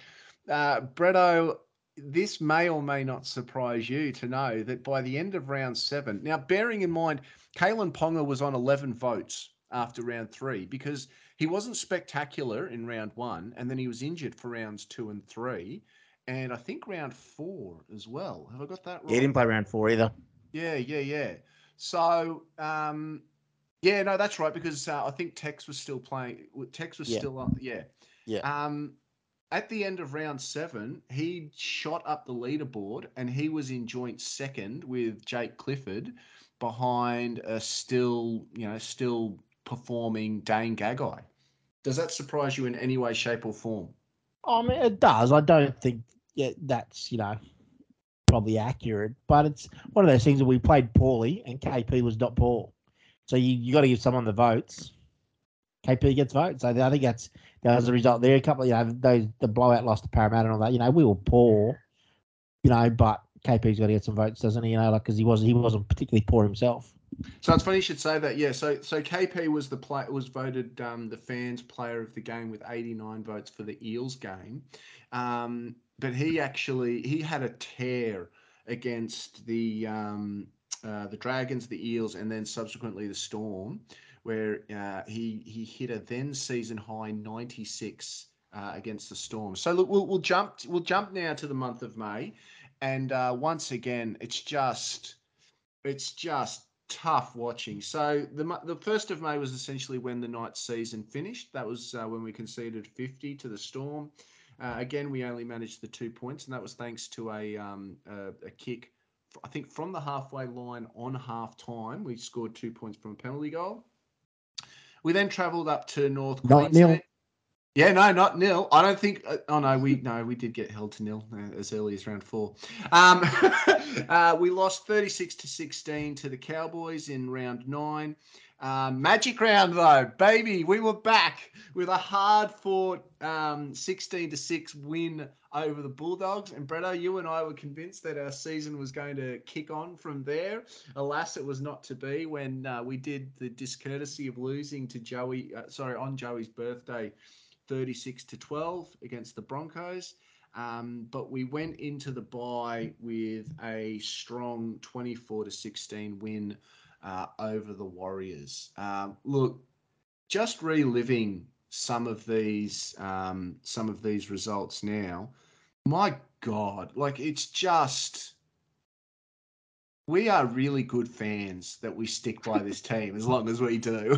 uh, Bretto, this may or may not surprise you to know that by the end of round seven, now bearing in mind, Kalyn Ponga was on eleven votes after round three because he wasn't spectacular in round one, and then he was injured for rounds two and three and I think round four as well. Have I got that right? He didn't play round four either. Yeah, yeah, yeah. So, um, yeah, no, that's right because uh, I think Tex was still playing. Tex was Yeah. still up. Yeah, Yeah. Um, at the end of round seven, he shot up the leaderboard and he was in joint second with Jake Clifford, behind a still, you know, still performing Dane Gagai. Does that surprise you in any way, shape, or form? I mean, it does. I don't think yeah, that's you know probably accurate, but it's one of those things that we played poorly and KP was not poor, so you you got to give someone the votes. KP gets votes. So I think that's that was the result there. A couple, you know, those the blowout loss to Parramatta and all that. You know, we were poor, you know, but KP's got to get some votes, doesn't he? You know, like because he wasn't he wasn't particularly poor himself. So it's funny you should say that. Yeah. So so KP was the play was voted um, the fans player of the game with 89 votes for the Eels game, um, but he actually he had a tear against the um, uh, the Dragons, the Eels, and then subsequently the Storm, where uh, he he hit a then season high 96 uh, against the Storm. So look, we'll we'll jump we'll jump now to the month of May, and uh, once again, it's just it's just tough watching. So the the first of May was essentially when the night season finished. That was uh, when we conceded 50 to the Storm. Uh, again, we only managed the two points, and that was thanks to a um, a, a kick. I think from the halfway line on half time, we scored two points from a penalty goal. We then travelled up to North Not Queensland. nil. Yeah, no, not nil. I don't think. Uh, oh no, we no, we did get held to nil uh, as early as round four. Um, uh, we lost thirty six to sixteen to the Cowboys in round nine. Um, magic round though, baby, we were back with a hard fought um, sixteen to six win over the Bulldogs. And Bretto, you and I were convinced that our season was going to kick on from there. Alas, it was not to be when uh, we did the discourtesy of losing to Joey. Uh, sorry, on Joey's birthday. 36 to 12 against the Broncos. Um, but we went into the bye with a strong 24 to 16 win uh, over the Warriors. Um, look, just reliving some of these um, some of these results now. My God, like it's just we are really good fans that we stick by this team as long as we do.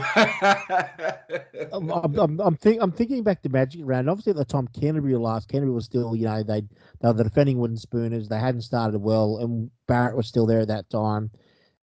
I'm, I'm, I'm, think, I'm thinking back to Magic Round. Obviously, at the time Canterbury last, Canterbury was still, you know, they they were the defending wooden spooners. They hadn't started well, and Barrett was still there at that time.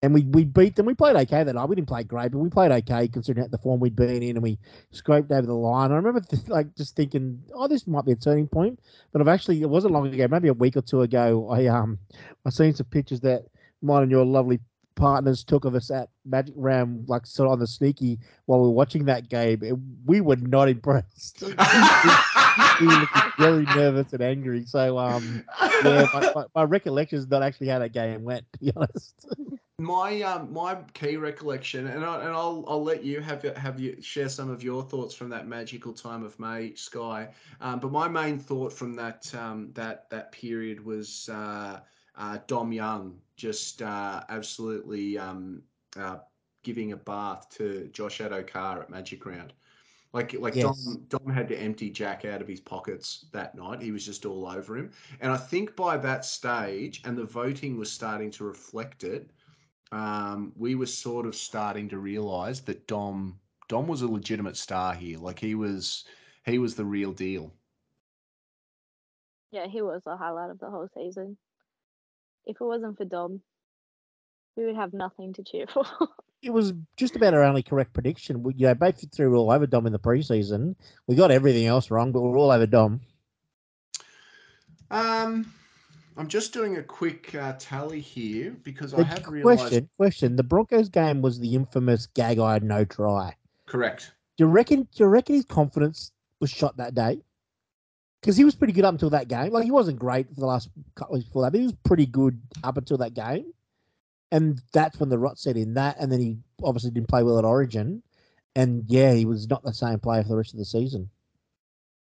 And we, we beat them. We played okay that night. We didn't play great, but we played okay considering the form we'd been in, and we scraped over the line. I remember th- like just thinking, oh, this might be a turning point. But I've actually, it wasn't long ago, maybe a week or two ago, I um I seen some pictures that mine and your lovely partners took of us at Magic Round, like sort of on the sneaky while we were watching that game. and We were not impressed. we were very nervous and angry. So, um, yeah, my, my, my recollection is not actually how that game went. To be honest. my um my key recollection, and I, and I'll I'll let you have have you share some of your thoughts from that magical time of May, Sky. Um, but my main thought from that um that that period was uh, uh, Dom Young just uh, absolutely um uh, giving a bath to Josh Addo-Carr at Magic Round. Like like Yes. Dom Dom had to empty Jack out of his pockets that night. He was just all over him. And I think by that stage, and the voting was starting to reflect it, um, we were sort of starting to realise that Dom Dom was a legitimate star here. Like he was he was the real deal. Yeah, he was the highlight of the whole season. If it wasn't for Dom, we would have nothing to cheer for. It was just about our only correct prediction. We, you know, both three were all over Dom in the preseason. We got everything else wrong, but we're all over Dom. Um, I'm just doing a quick uh, tally here because I The have realised. question, question. The Broncos game was the infamous Gagai no try. Correct. Do you reckon? Do you reckon his confidence was shot that day? Because he was pretty good up until that game. Like he wasn't great for the last couple of before that, but he was pretty good up until that game. And that's when the rot set in. That, and then he obviously didn't play well at Origin. And yeah, he was not the same player for the rest of the season.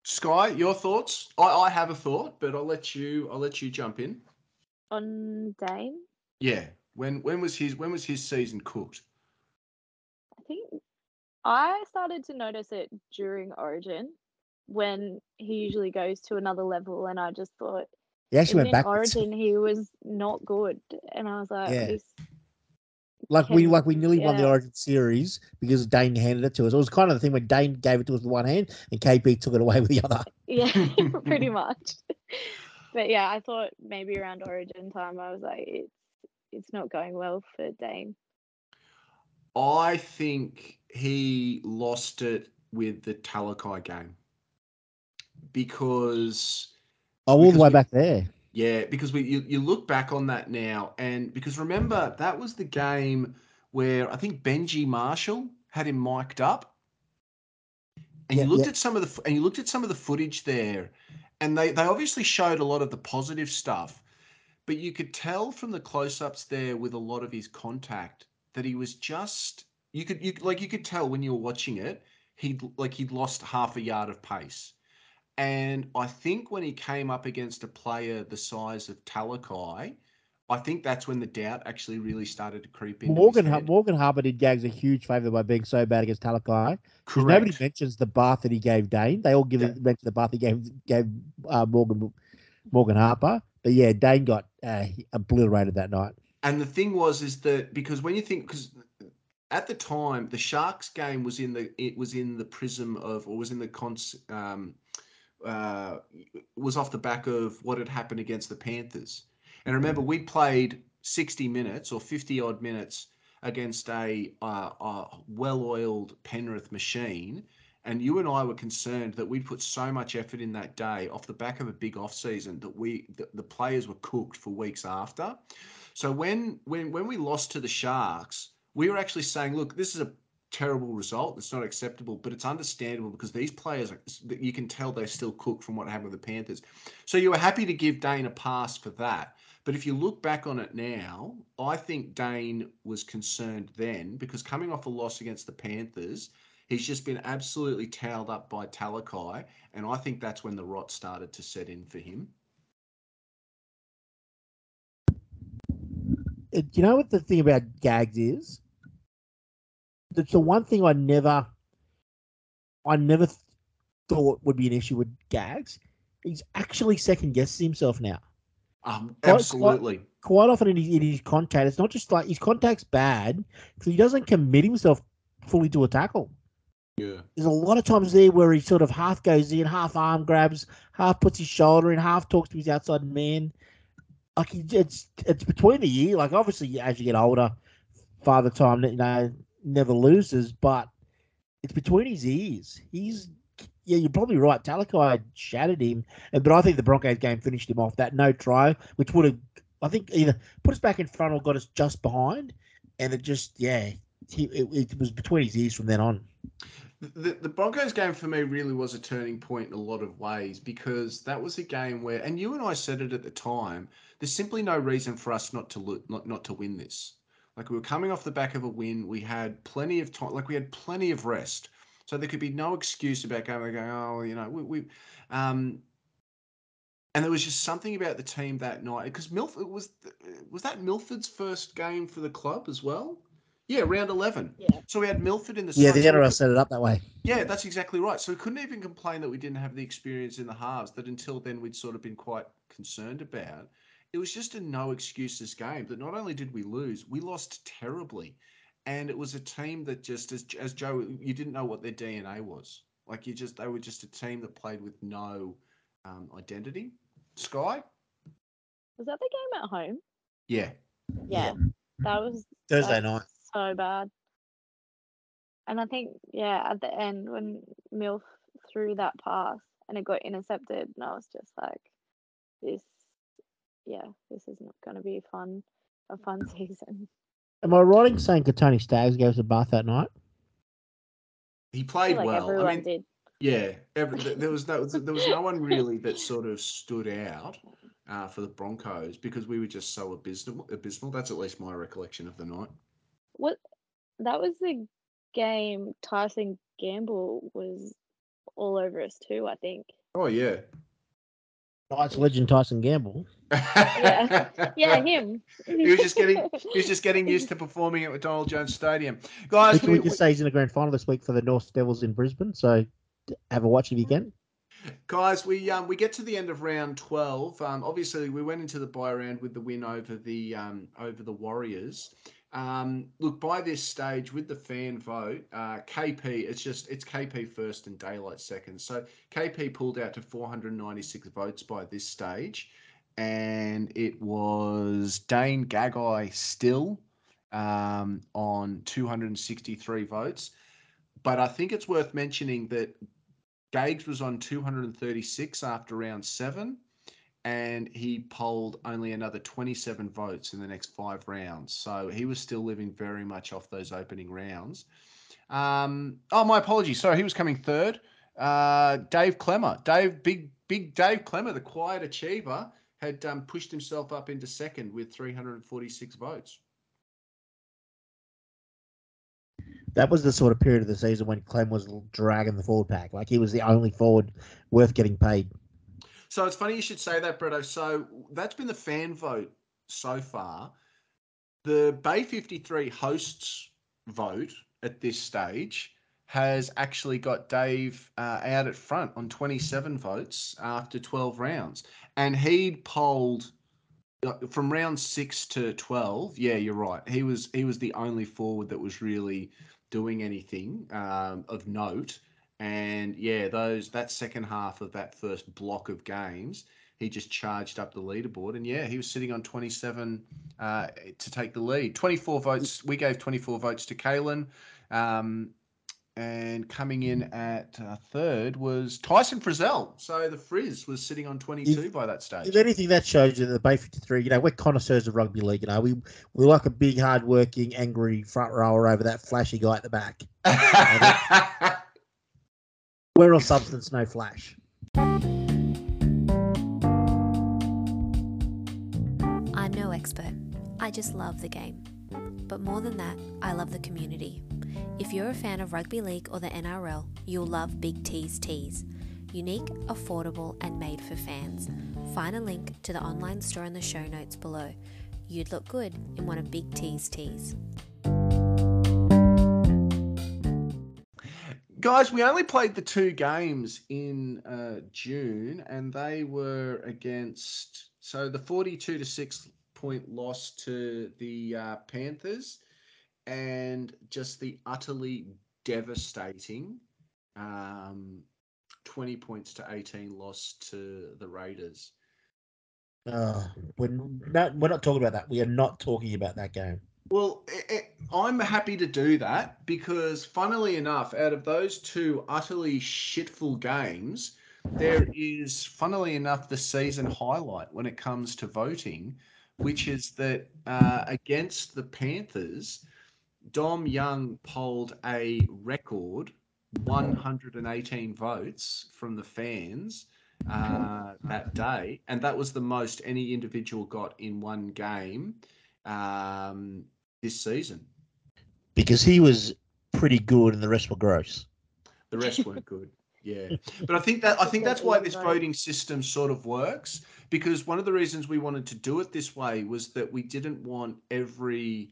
Sky, your thoughts? I, I have a thought, but I'll let you I'll let you jump in. On Dane, Yeah. When when was his when was his season cooked? I think I started to notice it during Origin when he usually goes to another level, and I just thought He actually went in backwards. Origin he was not good, and I was like, Yeah. this Like we like we nearly won the. Origin series because Dane handed it to us. It was kind of the thing when Dane gave it to us with one hand and KP took it away with the other. Yeah, pretty much. But yeah, I thought maybe around Origin time, I was like, it's it's not going well for Dane. I think he lost it with the Talakai game because Oh, all the way we- back there. Yeah, because we you, you look back on that now, and because remember that was the game where I think Benji Marshall had him mic'd up, and Yeah, you looked yeah. at some of the and you looked at some of the footage there, and they they obviously showed a lot of the positive stuff, but you could tell from the close-ups there with a lot of his contact that he was just you could you like you could tell when you were watching it he'd like he'd lost half a yard of pace. And I think when he came up against a player the size of Talakai, I think that's when the doubt actually really started to creep in. Morgan Har- Morgan Harper did Gags a huge favour by being so bad against Talakai. 'cause Nobody mentions the bath that he gave Dane. They all give Yeah. it mention the bath he gave gave uh, Morgan Morgan Harper. But yeah, Dane got uh, obliterated that night. And the thing was, is that because when you think, because at the time the Sharks game was in the it was in the prism of or was in the cons um, uh, was off the back of what had happened against the Panthers. And remember, we played sixty minutes or fifty odd minutes against a, uh, a well-oiled Penrith machine. And you and I were concerned that we'd put so much effort in that day off the back of a big off season that we the, the players were cooked for weeks after. So when when when we lost to the Sharks, we were actually saying, look, this is a terrible result. It's not acceptable, but it's understandable because these players, are, you can tell they're still cook from what happened with the Panthers. So you were happy to give Dane a pass for that. But if you look back on it now, I think Dane was concerned then because coming off a loss against the Panthers, he's just been absolutely towed up by Talakai, and I think that's when the rot started to set in for him. Uh, Do you know what the thing about Gags is? It's the one thing I never, I never th- thought would be an issue with Gags. He's actually second guessing himself now. Um, Quite- absolutely. Quite often in his, in his contact, it's not just like his contact's bad because he doesn't commit himself fully to a tackle. Yeah. There's a lot of times there where he sort of half goes in, half arm grabs, half puts his shoulder in, half talks to his outside man. Like he, it's it's between the year. Like obviously, as you get older, father time you know never loses, but it's between his ears. He's yeah, you're probably right. Talakai shattered him, but I think the Broncos game finished him off. That no try, which would have I think either put us back in front or got us just behind, and it just yeah, he, it, it was between his ears from then on. The, the Broncos game for me really was a turning point in a lot of ways because that was a game where, and you and I said it at the time, there's simply no reason for us not to lo- not not to win this. Like we were coming off the back of a win, we had plenty of time, like we had plenty of rest, so there could be no excuse about going, going oh, you know, we, we um, and there was just something about the team that night because Milford was was that Milford's first game for the club as well. Yeah, round eleven. Yeah. So we had Milford in the Yeah, the so we NRL set it up that way. yeah, that's exactly right. So we couldn't even complain that we didn't have the experience in the halves that until then we'd sort of been quite concerned about. It was just a no excuses game. That not only did we lose, we lost terribly, and it was a team that just as as Joe, you didn't know what their DNA was. Like you just they were just a team that played with no um, identity. Sky, Was that the game at home? yeah, Yeah. That was Thursday that's night. So bad. And I think, yeah, at the end when Milf threw that pass and it got intercepted, and I was just like, this, yeah, this is not going to be a fun, a fun season. Am I right in saying Kotoni Staggs gave us a bath that night? he played feel like well. I mean, did. Yeah, every, there was no there was no one really that sort of stood out uh, for the Broncos because we were just so abysmal. Abysmal. That's at least my recollection of the night. What that was the game Tyson Gamble was all over us too, I think. Oh yeah. Knights legend Tyson Gamble. Yeah. Yeah, him. he was just getting he was just getting used to performing at Donald Jones Stadium, guys. Can we just say he's in the grand final this week for the North Devils in Brisbane? So have a watch if you can. Guys, we um, we get to the end of round twelve. Um, obviously, we went into the bye round with the win over the um, over the Warriors. Um, look, by this stage with the fan vote, uh, KP it's just it's KP first and Daylight second. So KP pulled out to 496 votes by this stage, and it was Dane Gagai still um, on 263 votes. But I think it's worth mentioning that Gags was on 236 after round seven, and he polled only another 27 votes in the next five rounds. So he was still living very much off those opening rounds. Um, oh, my apologies. Sorry, he was coming third. Uh, Dave Klemmer, Dave, big, big Dave Klemmer, the quiet achiever, had um, pushed himself up into second with 346 votes. That was the sort of period of the season when Clem was dragging the forward pack. Like he was the only forward worth getting paid. So it's funny you should say that, Bretto. So that's been the fan vote so far. The Bay 53 hosts vote at this stage has actually got Dave uh, out at front on 27 votes after 12 rounds. And he'd polled uh, from round six to 12. Yeah, you're right. He was he was the only forward that was really doing anything um, of note. And yeah, those that second half of that first block of games, he just charged up the leaderboard. And yeah, he was sitting on 27 uh, to take the lead. 24 votes. We gave 24 votes to Kalyn. Um, and coming in at uh, third was Tyson Frizell. So the Frizz was sitting on 22 by that stage. If anything, that shows you that the Bay 53, you know, we're connoisseurs of rugby league. You know, we we like a big, hard-working, angry front rower over that flashy guy at the back. We're all substance, no flash. I'm no expert. I just love the game. But more than that, I love the community. If you're a fan of rugby league or the NRL, you'll love Big T's Tees. Unique, affordable, and made for fans. Find a link to the online store in the show notes below. You'd look good in one of Big T's tees. Guys, we only played the two games in uh, June, and they were against so the forty-two to six point loss to the uh, Panthers, and just the utterly devastating um, twenty points to eighteen loss to the Raiders. Uh, we're not, we're not talking about that. We are not talking about that game. Well, i i I'm happy to do that because, funnily enough, out of those two utterly shitful games, there is, funnily enough, the season highlight when it comes to voting which is that uh, against the Panthers, Dom Young polled a record 118 votes from the fans uh, that day, and that was the most any individual got in one game um, this season. Because he was pretty good and the rest were gross. The rest weren't good. Yeah, but I think that I think that's why this voting system sort of works because one of the reasons we wanted to do it this way was that we didn't want every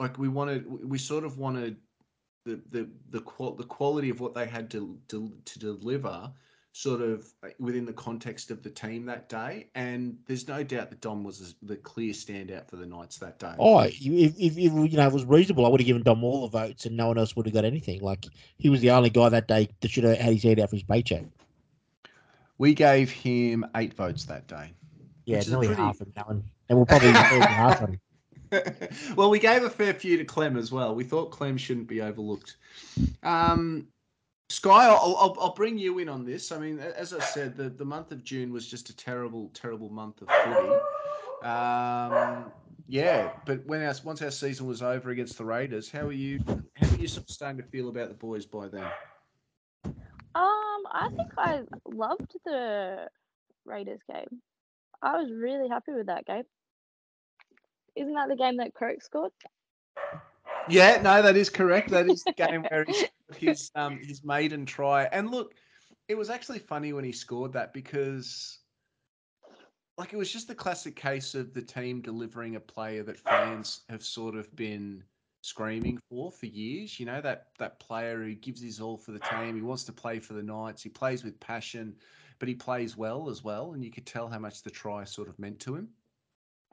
like we wanted we sort of wanted the the the, qual- the quality of what they had to, to to deliver sort of uh, within the context of the team that day and there's no doubt that Dom was the clear standout for the Knights that day. Oh, if, if, if you know it was reasonable, I would have given Dom all the votes, and no one else would have got anything. Like he was the only guy that day that should have had his hand out for his paycheck. We gave him 8 votes that day. Yeah, Which is a nearly pretty- half of that one, and we'll probably half of them. well, we gave a fair few to Clem as well. We thought Clem shouldn't be overlooked. Um, Sky, I'll, I'll, I'll bring you in on this. I mean, as I said, the, the month of June was just a terrible, terrible month of footy. Um, yeah, but when our once our season was over against the Raiders, how are you? How are you sort of starting to feel about the boys by then? Um, I think I loved the Raiders game. I was really happy with that game. Isn't that the game that Croak scored? Yeah, no, that is correct. That is the game where he scored his um his maiden try. And look, it was actually funny when he scored that because like it was just the classic case of the team delivering a player that fans have sort of been screaming for for years. You know, that that player who gives his all for the team. He wants to play for the Knights. He plays with passion, but he plays well as well. And you could tell how much the try sort of meant to him.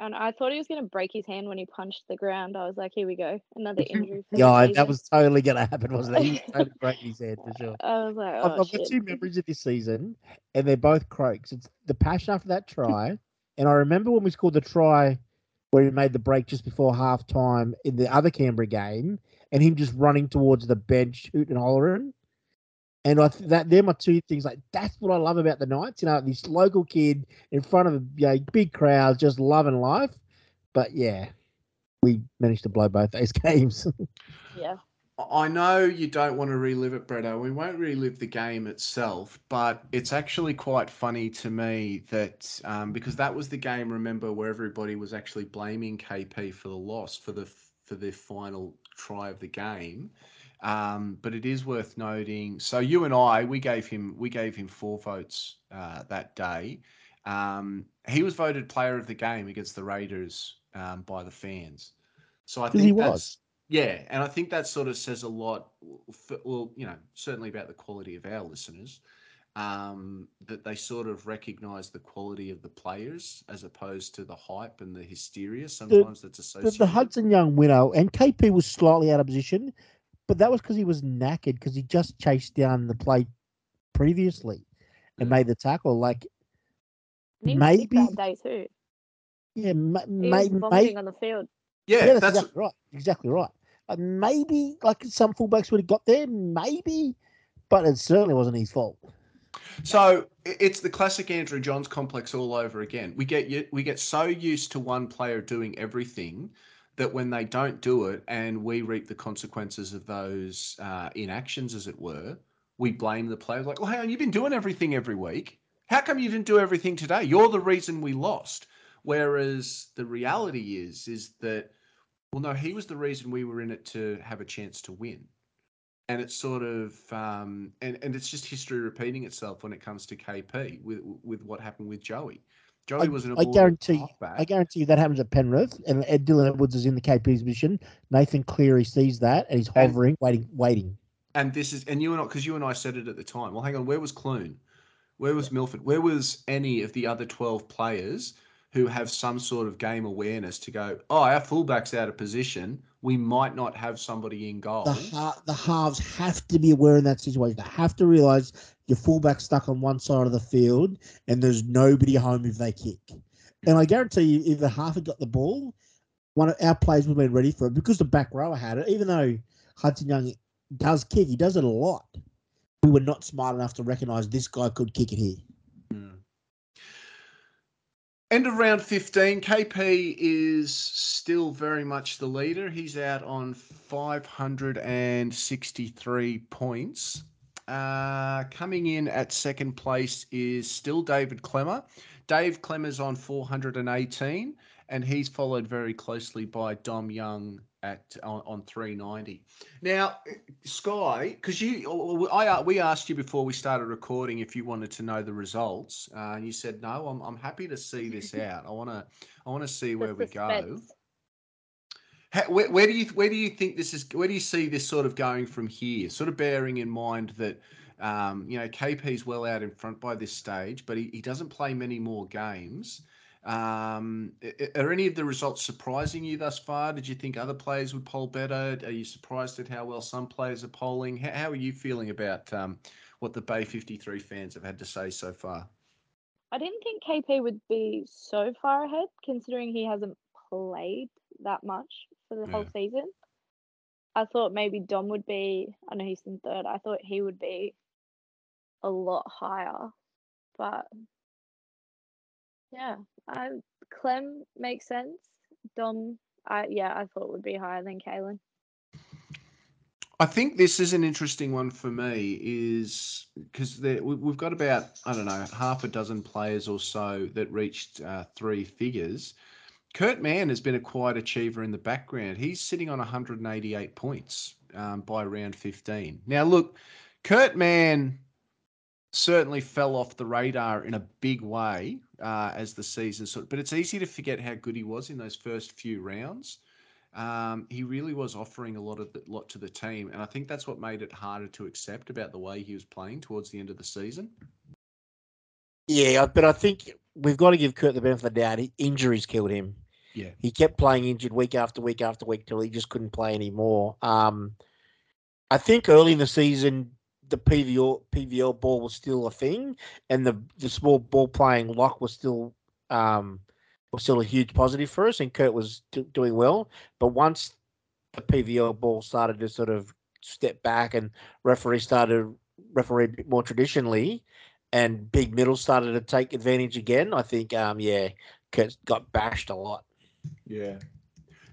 And I thought he was going to break his hand when he punched the ground. I was like, here we go. Another injury. For Yeah, that was totally going to happen, wasn't it? He was totally breaking his head for sure. I was like, I've, oh, I've got two memories of this season, and they're both croaks. It's the passion after that try, and I remember when we scored the try where he made the break just before half time in the other Canberra game, and him just running towards the bench, hooting and hollering. And I th- that they're my two things. Like that's what I love about the Knights. You know, this local kid in front of a you know, big crowd, just loving life. But yeah, we managed to blow both those games. Yeah. I know you don't want to relive it, Bretto. We won't relive the game itself, but it's actually quite funny to me that um, because that was the game, remember, where everybody was actually blaming KP for the loss for the for the final try of the game. Um, but it is worth noting. So you and I, we gave him we gave him four votes uh, that day. Um, he was voted player of the game against the Raiders um, by the fans. So I think he was. yeah, and I think that sort of says a lot. For, well, you know, certainly about the quality of our listeners. Um, that they sort of recognise the quality of the players as opposed to the hype and the hysteria. Sometimes that's the, associated. the Hudson Young winner, and KP was slightly out of position, but that was because he was knackered because he just chased down the play previously and Mm. made the tackle. Like, he maybe, that day too. yeah, ma- He may, was may, vomiting on the field. yeah, yeah, that's, that's exactly right. Exactly right. Uh, maybe like some fullbacks would have got there, maybe, but it certainly wasn't his fault. So it's the classic Andrew Johns complex all over again. We get we get so used to one player doing everything that when they don't do it and we reap the consequences of those uh, inactions, as it were, we blame the player. Like, well, hang on, you've been doing everything every week. How come you didn't do everything today? You're the reason we lost. Whereas the reality is, is that well, no, he was the reason we were in it to have a chance to win and it's sort of um, and and it's just history repeating itself when it comes to KP with with what happened with Joey. Joey I, was an I guarantee, halfback. I guarantee you that happens at Penrith, and Ed Dylan Edwards is in the KP's position. Nathan Cleary sees that, and he's And- hovering, waiting, waiting. and this is and you and I because you and I said it at the time. Well, hang on, where was Clune? Where was Milford? Where was any of the other twelve players who have some sort of game awareness to go? Oh, our fullback's out of position. We might not have somebody in goal. the ha- the halves have to be aware in that situation. They have to realize your fullback stuck on one side of the field and there's nobody home if they kick. And I guarantee you, if the half had got the ball, one of our players would have been ready for it because the back rower had it. Even though Hudson Young does kick, he does it a lot. We were not smart enough to recognise this guy could kick it here. Mm. End of round 15, KP is still very much the leader. He's out on 563 points. Uh, coming in at second place is still David Klemmer. Dave Klemmer's on 418, and he's followed very closely by Dom Young at on, on 390. Now, Sky, because you, I we asked you before we started recording if you wanted to know the results, uh, and you said no. I'm, I'm happy to see this out. I want to I want to see where we go. Where, where, do you where do you think this is? Where do you see this sort of going from here? Sort of bearing in mind that um, you know KP's well out in front by this stage, but he, he doesn't play many more games. Um, are any of the results surprising you thus far? Did you think other players would poll better? Are you surprised at how well some players are polling? How, how are you feeling about um, what the Bay 53 fans have had to say so far? I didn't think KP would be so far ahead, considering he hasn't played that much for the yeah. whole season. I thought maybe Dom would be, I know he's in third, I thought he would be a lot higher. But yeah, I Clem makes sense. Dom, I yeah, I thought would be higher than Kalyn. I think this is an interesting one for me, is because we've got about I don't know half a dozen players or so that reached uh, three figures. Kurt Mann has been a quiet achiever in the background. He's sitting on 188 points um, by round 15. Now, look, Kurt Mann certainly fell off the radar in a big way uh, as the season sort. But it's easy to forget how good he was in those first few rounds. Um, he really was offering a lot of the, lot to the team, and I think that's what made it harder to accept about the way he was playing towards the end of the season. Yeah, but I think we've got to give Kurt the benefit of the doubt. Injuries killed him. Yeah, he kept playing injured week after week after week till he just couldn't play anymore. Um, I think early in the season, the PVL PVL ball was still a thing, and the the small ball playing lock was still um, was still a huge positive for us, and Kurt was doing well. But once the PVL ball started to sort of step back, and referee started referee more traditionally, and big middle started to take advantage again, I think um, yeah, Kurt got bashed a lot. Yeah.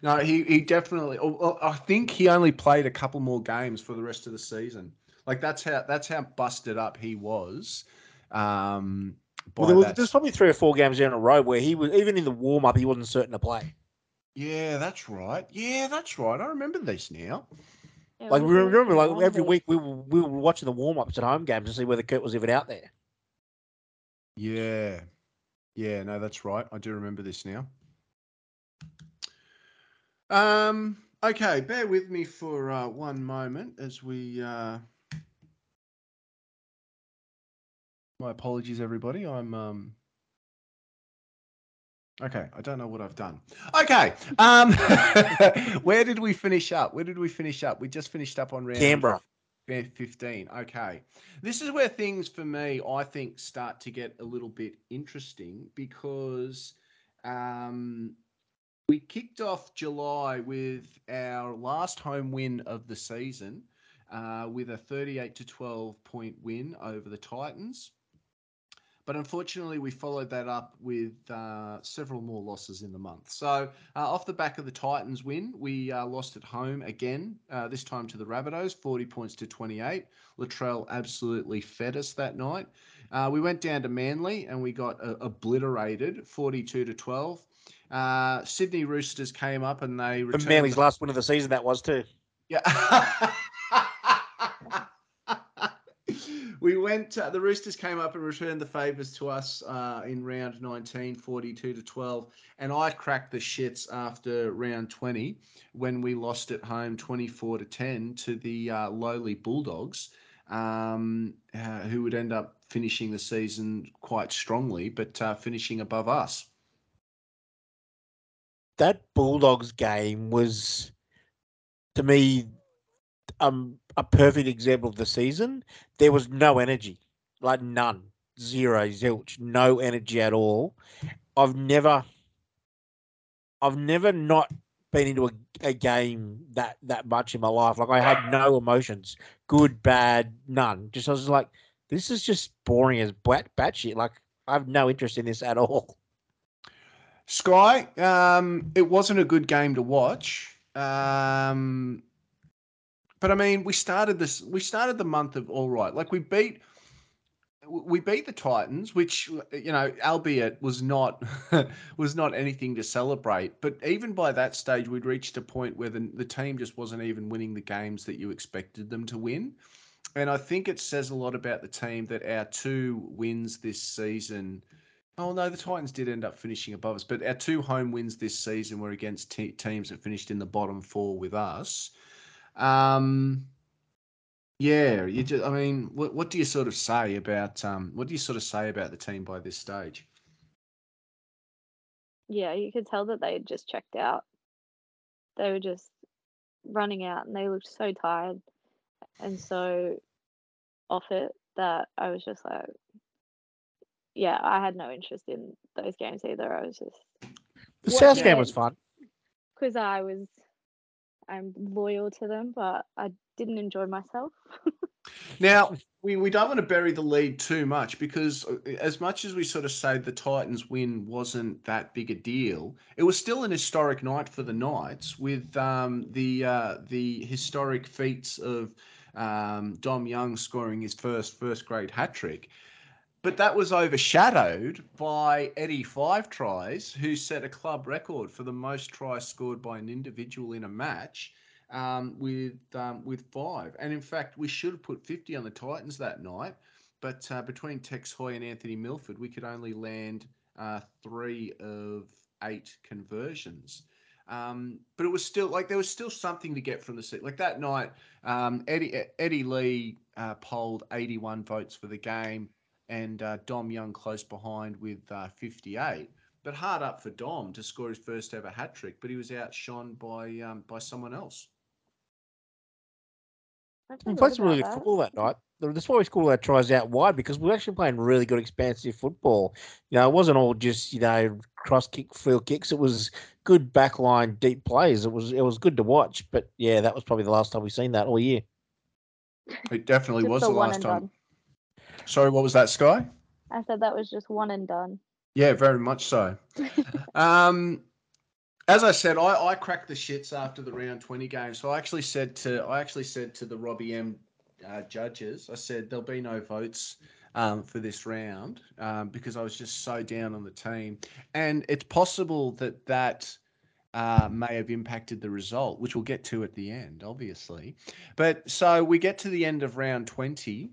No, he, he definitely. I think he only played a couple more games for the rest of the season. Like that's how that's how busted up he was. Um, well, there was, there's probably three or four games in a row where he was even in the warm up he wasn't certain to play. Yeah, that's right. Yeah, that's right. I remember this now. Yeah, like we remember, like every week we were, we were watching the warm ups at home games to see whether Kurt was even out there. Yeah, yeah, no, that's right. I do remember this now. Um. Okay, bear with me for uh, one moment as we uh, My apologies, everybody. I'm um. Okay, I don't know what I've done. Okay, um, where did we finish up? Where did we finish up? We just finished up on round Canberra. 15. Okay. This is where things for me, I think, start to get a little bit interesting because um, we kicked off July with our last home win of the season uh, with a 38 to 12 point win over the Titans. But unfortunately, we followed that up with uh, several more losses in the month. So, uh, off the back of the Titans win, we uh, lost at home again, uh, this time to the Rabbitohs, 40 points to 28. Latrell absolutely fed us that night. Uh, we went down to Manly and we got obliterated, 42 to 12. Sydney Roosters came up and they returned. Manly's last win of the season, that was too. Yeah. we went. Uh, the Roosters came up and returned the favours to us uh, in round 19, 42 to 12, and I cracked the shits after round 20 when we lost at home 24 to 10 to the uh, lowly Bulldogs, um, uh, who would end up finishing the season quite strongly, but uh, finishing above us. That Bulldogs game was, to me, um, a perfect example of the season. There was no energy, like none, zero, zilch, no energy at all. I've never, I've never not been into a, a game that that much in my life. Like I had no emotions, good, bad, none. Just I was like, this is just boring as bat batshit. Like I have no interest in this at all. Sky, um, it wasn't a good game to watch. Um, but I mean, we started this. We started the month of all right. Like we beat, we beat the Titans, which you know, albeit was not was not anything to celebrate. But even by that stage, we'd reached a point where the the team just wasn't even winning the games that you expected them to win. And I think it says a lot about the team that our two wins this season Oh no, the Titans did end up finishing above us, but our two home wins this season were against te- teams that finished in the bottom four with us. Um, yeah, you just, I mean, what, what do you sort of say about um, what do you sort of say about the team by this stage? Yeah, you could tell that they had just checked out. They were just running out and they looked so tired and so off it that I was just like, yeah, I had no interest in those games either. I was just The What South game was fun. because I was I'm loyal to them, but I didn't enjoy myself. Now, we, we don't want to bury the lead too much because, uh, as much as we sort of say the Titans win wasn't that big a deal, it was still an historic night for the Knights with um, the uh, the historic feats of um, Dom Young scoring his first first grade hat trick. But that was overshadowed by Eddie Five Tries, who set a club record for the most tries scored by an individual in a match um, with um, with five. And in fact, we should have put 50 on the Titans that night. But uh, between Tex Hoy and Anthony Milford, we could only land uh, three of eight conversions. Um, but it was still like there was still something to get from the seat. Like that night, um, Eddie Eddie Lee uh, polled 81 votes for the game, and uh, Dom Young close behind with uh, 58. But hard up for Dom to score his first ever hat trick, but he was outshone by um, by someone else. We played some really good that. football that night. That's why we scored our tries out wide because we were actually playing really good expansive football. You know, it wasn't all just you know cross kick, field kicks. It was good backline, deep plays. It was it was good to watch. But yeah, that was probably the last time we've seen that all year. It definitely was the the last time. done. Sorry, what was that, Sky? I said that was just one and done. Yeah, very much so. um, as I said, I, I cracked the shits after the round twenty game. So I actually said to I actually said to the Robbie M uh, judges, I said there'll be no votes um, for this round um, because I was just so down on the team, and it's possible that that. Uh, may have impacted the result, which we'll get to at the end, obviously. But so we get to the end of round 20,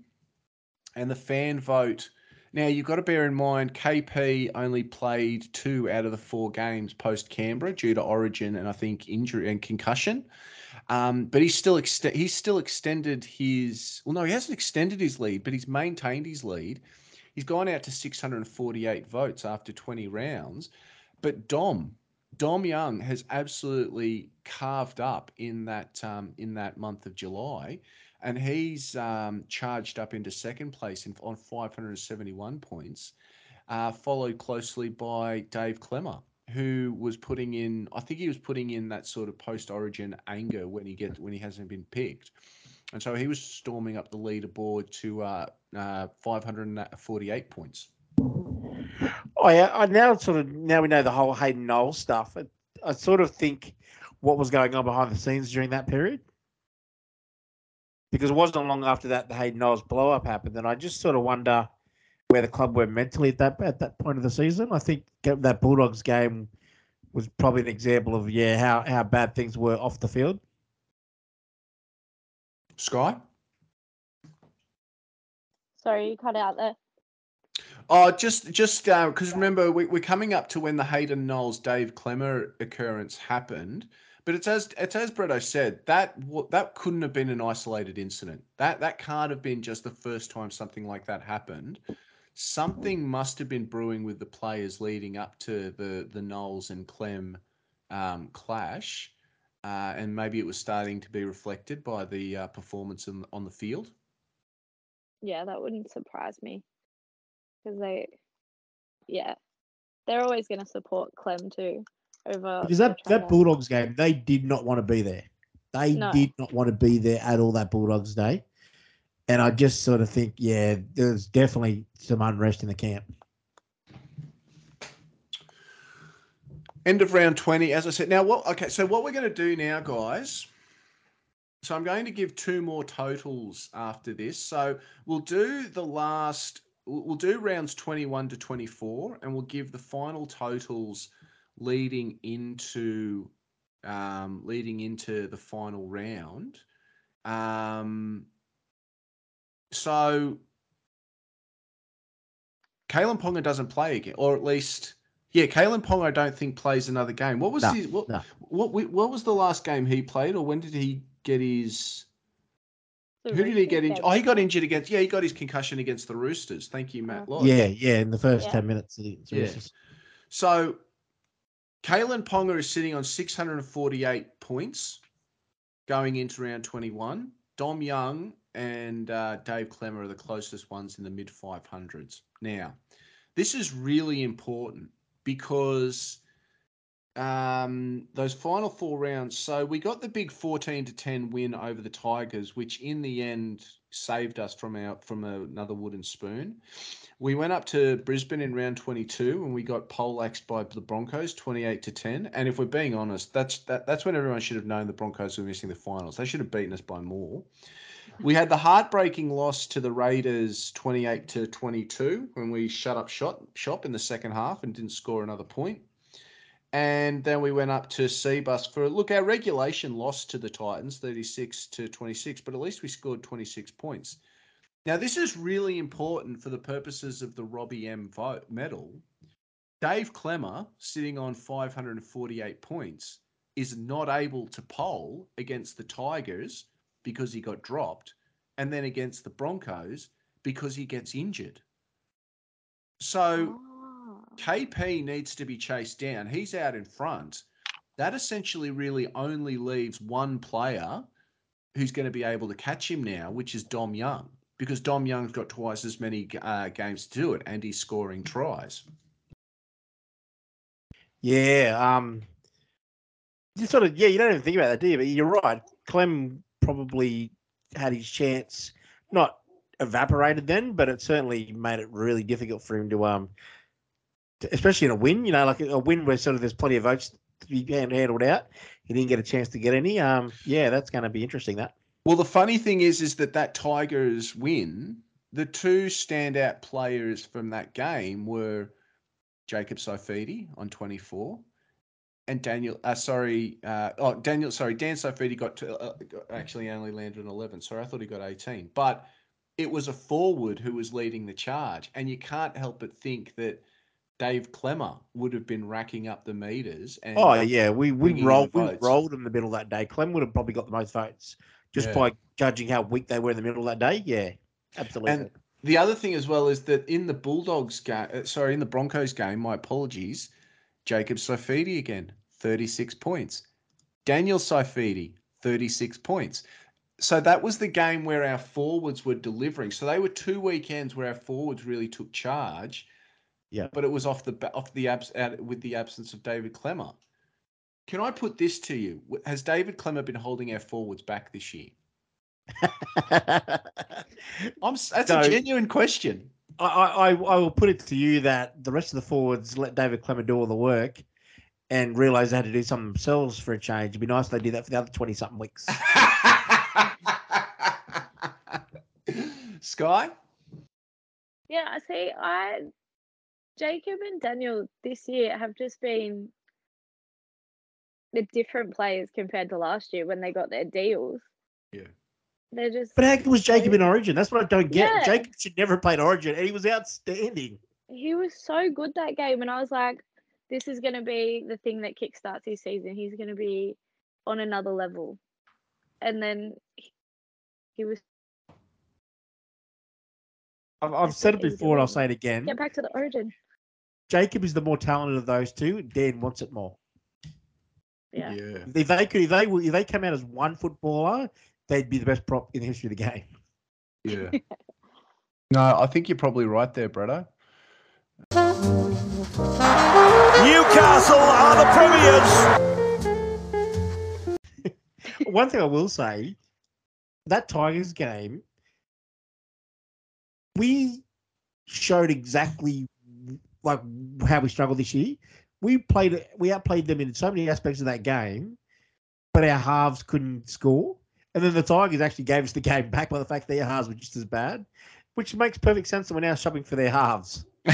and the fan vote now you've got to bear in mind KP only played two out of the four games post Canberra due to Origin and I think injury and concussion. Um, but he's still ext- he's still extended his well no he hasn't extended his lead but he's maintained his lead. He's gone out to 648 votes after 20 rounds. But Dom Dom Young has absolutely carved up in that um, in that month of July and he's um, charged up into second place in, on 571 points, uh, followed closely by Dave Klemmer, who was putting in. I think he was putting in that sort of post-origin anger when he gets when he hasn't been picked, and so he was storming up the leaderboard to uh, uh, 548 points. Oh yeah, I now sort of now we know the whole Hayden Knowles stuff. I, I sort of think what was going on behind the scenes during that period. Because it wasn't long after that the Hayden Knowles blow up happened, and I just sort of wonder where the club were mentally at that at that point of the season. I think that Bulldogs game was probably an example of yeah how how bad things were off the field. Sky. Sorry, you cut out there. Oh, just just uh, because remember we, we're coming up to when the Hayden Knowles Dave Klemmer occurrence happened, but it's as it's as Bretto said that that couldn't have been an isolated incident. That that can't have been just the first time something like that happened. Something must have been brewing with the players leading up to the the Knowles and Clem um, clash, uh, and maybe it was starting to be reflected by the uh, performance in, on the field. Yeah, that wouldn't surprise me. Because they, yeah, they're always going to support Clem too. Over Because that that Bulldogs game, they did not want to be there. They No. did not want to be there at all that Bulldogs day. And I just sort of think, yeah, there's definitely some unrest in the camp. End of round 20, as I said. Now, what? Okay, so what we're going to do now, guys. So I'm going to give two more totals after this. So we'll do the last. We'll we'll do rounds 21 to 24, and we'll give the final totals leading into um, leading into the final round. Um, so Kalyn Ponga doesn't play again, or at least, yeah, Kalyn Ponga I don't think plays another game. What was No, his what, no. what what what was the last game he played, or when did he get his? So Who did he get Roosters injured? Oh, he got injured against. Yeah, he got his concussion against the Roosters. Thank you, Matt. Oh. Lodge. Yeah, yeah, in the first Yeah. 10 minutes. Of the, Yeah. So, Kalyn Ponga is sitting on 648 points going into round 21. Dom Young and uh, Dave Klemmer are the closest ones in the mid 500s. Now, this is really important because um, those final four rounds. So we got the big 14 to 10 win over the Tigers, which in the end saved us from our from another wooden spoon. We went up to Brisbane in round 22 and we got poleaxed by the Broncos 28 to 10. And if we're being honest, that's that, that's when everyone should have known the Broncos were missing the finals. They should have beaten us by more. We had the heartbreaking loss to the Raiders 28 to 22 when we shut up shot, shop in the second half and didn't score another point. And then we went up to Cbus for look, our regulation lost to the Titans 36 to 26, but at least we scored 26 points. Now, this is really important for the purposes of the Robbie M vote medal. Dave Klemmer, sitting on 548 points, is not able to poll against the Tigers because he got dropped, and then against the Broncos because he gets injured. So Oh. KP needs to be chased down. He's out in front. That essentially really only leaves one player who's going to be able to catch him now, which is Dom Young, because Dom Young's got twice as many uh, games to do it, and he's scoring tries. Yeah. Um, you sort of, yeah, you don't even think about that, do you? But you're right. Clem probably had his chance, not evaporated then, but it certainly made it really difficult for him to, um, especially in a win, you know, like a win where sort of there's plenty of votes to be handled out. He didn't get a chance to get any. Um, yeah, that's going to be interesting. That. Well, the funny thing is, is that that Tigers win, the two standout players from that game were Jacob Saifiti on 24 and Daniel, uh, sorry, uh, oh, Daniel, sorry, Dan Saifiti got, to, uh, actually only landed an 11. Sorry, I thought he got 18. But it was a forward who was leading the charge. And you can't help but think that Dave Klemmer would have been racking up the meters. And Oh yeah, we we rolled we rolled in the middle that day. Clem would have probably got the most votes just Yeah. by judging how weak they were in the middle that day. Yeah, absolutely. And the other thing as well is that in the Bulldogs game, uh, sorry, in the Broncos game, my apologies, Jacob Saifiti again, 36 points. Daniel Saifiti, 36 points. So that was the game where our forwards were delivering. So they were two weekends where our forwards really took charge. Yeah. But it was off the off the abs out with the absence of David Klemmer. Can I put this to you? Has David Klemmer been holding our forwards back this year? I'm that's So- a genuine question. I, I, I will put it to you that the rest of the forwards let David Klemmer do all the work and realize they had to do something themselves for a change. It'd be nice if they did that for the other 20 something weeks. Sky? Yeah, I see. I Jacob and Daniel this year have just been the different players compared to last year when they got their deals. Yeah. They're just But how was Jacob in Origin? That's what I don't get. Yeah. Jacob should never have played Origin, and he was outstanding. he was so good that game, and I was like, this is going to be the thing that kickstarts his season. He's going to be on another level, and then he- he was I've, I've said it before, and I'll say it again. get back to the origin. Jacob is the more talented of those two. Dan wants it more. Yeah. If they could, if they were- if they come out as one footballer, they'd be the best prop in the history of the game. Yeah. no, I think you're probably right there, Bretto. Newcastle are the premiers. One thing I will say, that Tigers game, we showed exactly like how we struggled this year. we played we outplayed them in so many aspects of that game, but our halves couldn't score. And then the Tigers actually gave us the game back by the fact their halves were just as bad, which makes perfect sense that we're now shopping for their halves.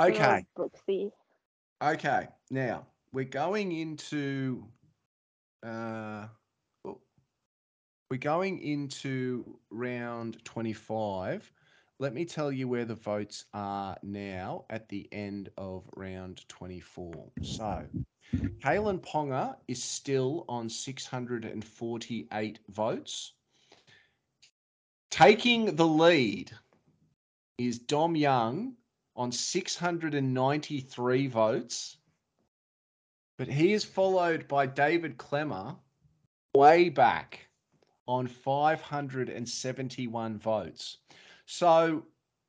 okay. Brooksy. Okay. Now we're going into uh we're going into round 25. Let me tell you where the votes are now at the end of round 24. So, Kalyn Ponga is still on 648 votes. Taking the lead is Dom Young on 693 votes. But he is followed by David Klemmer way back on 571 votes. So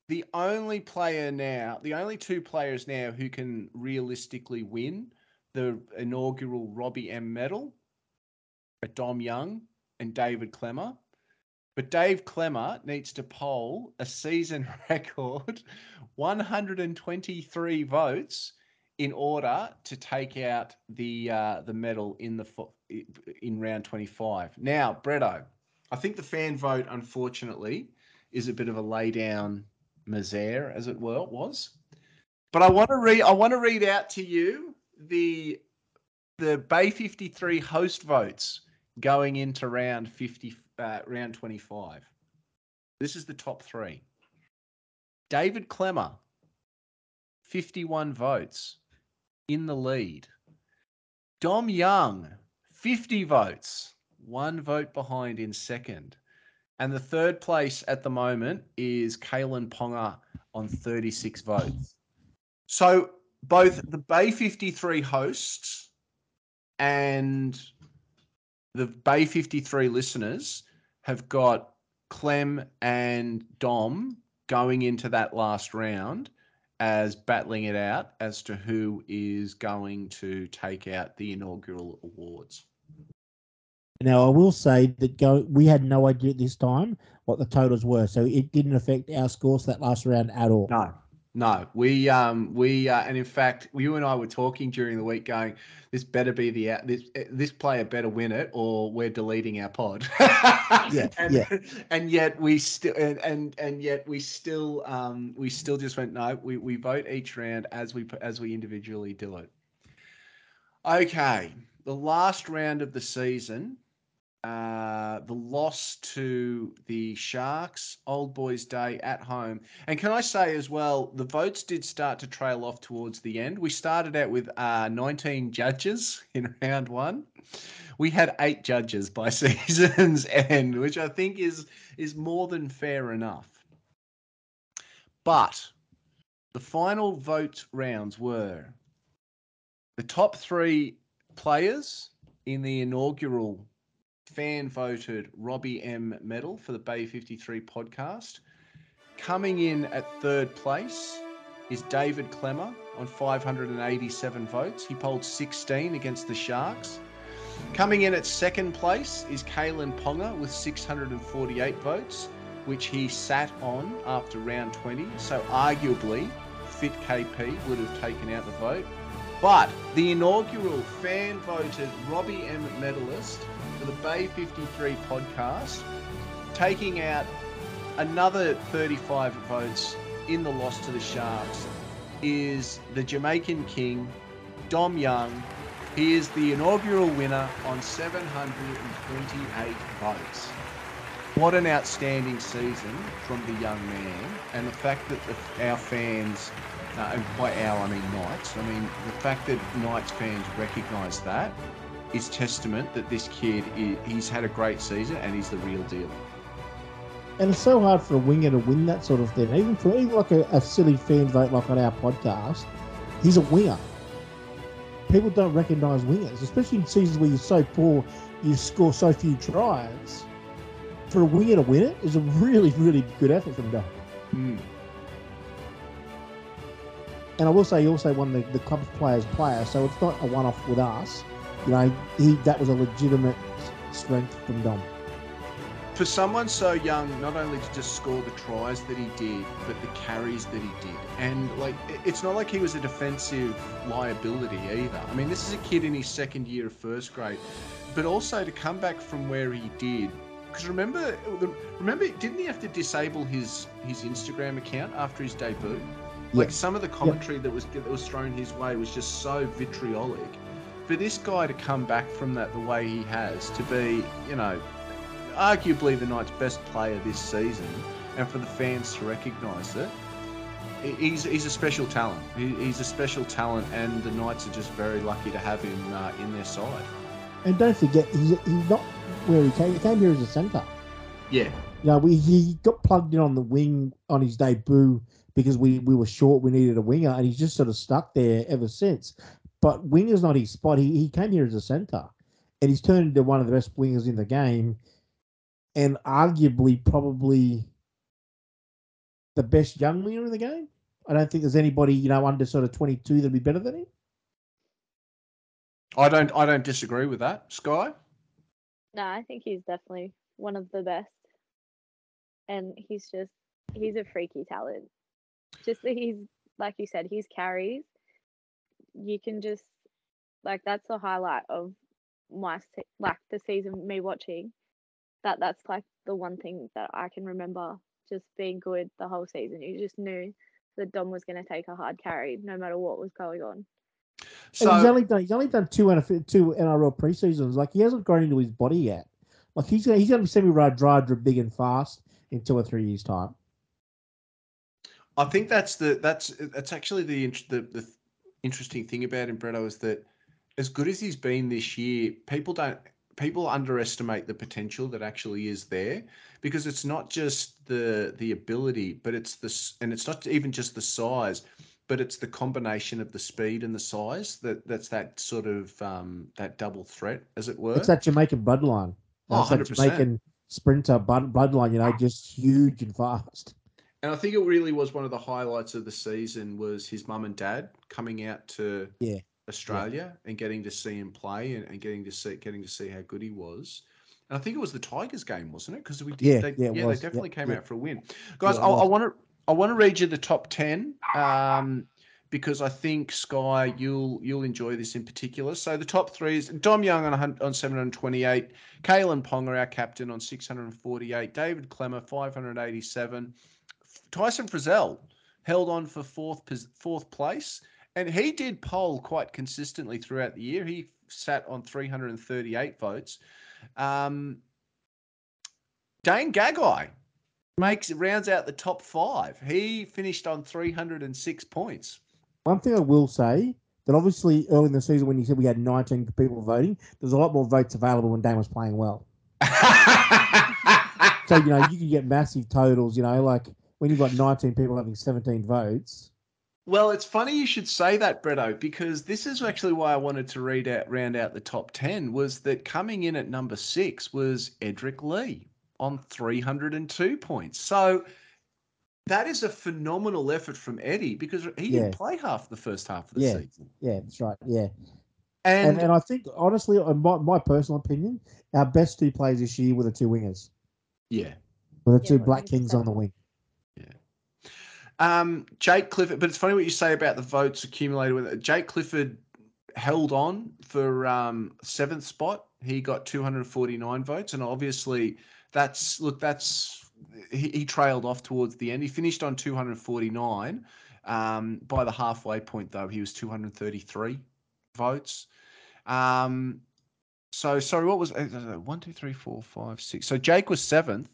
the only player now, the only two players now who can realistically win the inaugural Robbie M medal are Dom Young and David Klemmer. But Dave Klemmer needs to poll a season record 123 votes in order to take out the uh, the medal in the fo- in round 25. Now, Bretto, I think the fan vote, unfortunately, is a bit of a lay down misere, as it were, was. But I want to read. I want to read out to you the the Bay 53 host votes going into round 50, uh, round 25. This is the top three. David Klemmer, 51 votes in the lead. Dom Young, 50 votes, one vote behind in second. And the third place at the moment is Kalyn Ponga on 36 votes. So both the Bay 53 hosts and the Bay 53 listeners have got Clem and Dom going into that last round as battling it out as to who is going to take out the inaugural awards. Now, I will say that go, we had no idea at this time what the totals were, so it didn't affect our scores that last round at all. No, no, we um we uh, and in fact, you and I were talking during the week, going, this better be the out this eh, this player better win it, or we're deleting our pod. Yeah, and, yeah. and yet we still and, and and yet we still um we still just went no. We we vote each round as we as we individually do it. Okay, the last round of the season uh, the loss to the Sharks, Old Boys Day at home. And can I say as well, the votes did start to trail off towards the end. We started out with uh, 19 judges in round one. We had eight judges by season's end, which I think is is more than fair enough. But the final vote rounds were the top three players in the inaugural fan voted Robbie M medal for the Bay 53 podcast. Coming in at third place is David Klemmer on 587 votes. He polled 16 against the Sharks. Coming in at second place is Kalyn Ponga with 648 votes, which he sat on after round 20. So arguably, Fit KP would have taken out the vote. But the inaugural fan voted Robbie M medalist the Bay 53 podcast, taking out another 35 votes in the loss to the Sharks, is the Jamaican King, Dom Young. He is the inaugural winner on 728 votes. What an outstanding season from the young man, and the fact that the, our fans, uh, and by our I mean Knights, I mean the fact that Knights fans recognise that is testament that this kid is, he's had a great season and he's the real deal. And it's so hard for a winger to win that sort of thing. Even for even like a, a silly fan vote like on our podcast, he's a winger. People don't recognise wingers, especially in seasons where you're so poor, you score so few tries. For a winger to win it is a really, really good effort from Dom. Mm. And I will say he also won the, the club's players player, so it's not a one off with us. You know, he that was a legitimate strength from Dom. for someone so young, not only to just score the tries that he did, but the carries that he did, and like it's not like he was a defensive liability either. I mean, this is a kid in his second year of first grade, but also to come back from where he did. Because remember, remember, didn't he have to disable his his Instagram account after his debut? Like Yeah. some of the commentary that was that was thrown his way was just so vitriolic. For this guy to come back from that the way he has, to be, you know, arguably the Knights' best player this season, and for the fans to recognise it, he's, he's a special talent. He's a special talent, and the Knights are just very lucky to have him uh, in their side. And don't forget, he's, he's not where he came. He came here as a centre. Yeah, You know, we he got plugged in on the wing on his debut because we, we were short. We needed a winger, and he's just sort of stuck there ever since. But winger's not his spot. He he came here as a centre, and he's turned into one of the best wingers in the game, and arguably probably the best young winger in the game. I don't think there's anybody you know under sort of 22 that'd be better than him. I don't I don't disagree with that. Sky. No, I think he's definitely one of the best. And he's just he's a freaky talent. Just that he's like you said, he's carries, you can just like that's the highlight of my se- like the season me watching. That that's like the one thing that I can remember just being good the whole season. You just knew that Dom was going to take a hard carry no matter what was going on. and he's only done he's only done two NFL, two NRL preseasons. Like he hasn't grown into his body yet. Like he's gonna he's gonna be semi ride dry, big and fast in two or three years time. I think that's the that's that's actually the the, the interesting thing about him, Bretto, is that as good as he's been this year, people don't people underestimate the potential that actually is there because it's not just the the ability, but it's this and it's not even just the size, but it's the combination of the speed and the size that that's that sort of um, that double threat, as it were. It's that Jamaican bloodline. Oh, That's that 100%. Jamaican sprinter bloodline. You know, just huge and fast. And I think it really was one of the highlights of the season was his mum and dad coming out to Yeah. Australia and getting to see him play and, and getting to see getting to see how good he was. And I think it was the Tigers game, wasn't it? Because we did. Yeah, they, yeah, it they. Yeah, definitely came yeah. out for a win, guys. Yeah, I want to I want to read you the top ten um, because I think Sky you'll you'll enjoy this in particular. So the top three is Dom Young on on seven hundred twenty eight, Kalyn Ponga our captain on six hundred forty eight, David Klemmer five hundred eighty seven. Tyson Frizell held on for fourth fourth place, and he did poll quite consistently throughout the year. He sat on 338 votes. Um, Dane Gagai makes rounds out the top five. He finished on 306 points. One thing I will say that obviously early in the season when you said we had 19 people voting, there's a lot more votes available when Dane was playing well. So you know you can get massive totals. You know, like when you've got 19 people having 17 votes. Well, it's funny you should say that, Bretto, because this is actually why I wanted to read out round out the top ten. Was that coming in at number six was Edrick Lee on three hundred and two points. So that is a phenomenal effort from Eddie because he Yeah. didn't play half the first half of the Yeah. season. Yeah, that's right. Yeah, And, and and I think honestly, in my, my personal opinion, our best two players this year were the two wingers, yeah, were the Yeah, two Black Kings on the wing. Um, Jake Clifford, but it's funny what you say about the votes accumulated with it. Jake Clifford held on for um, seventh spot. He got 249 votes, and obviously that's look that's he, he trailed off towards the end. He finished on 249. Um, by the halfway point, though, he was 233 votes. Um, so sorry, what was uh, one, two, three, four, five, six? So Jake was seventh,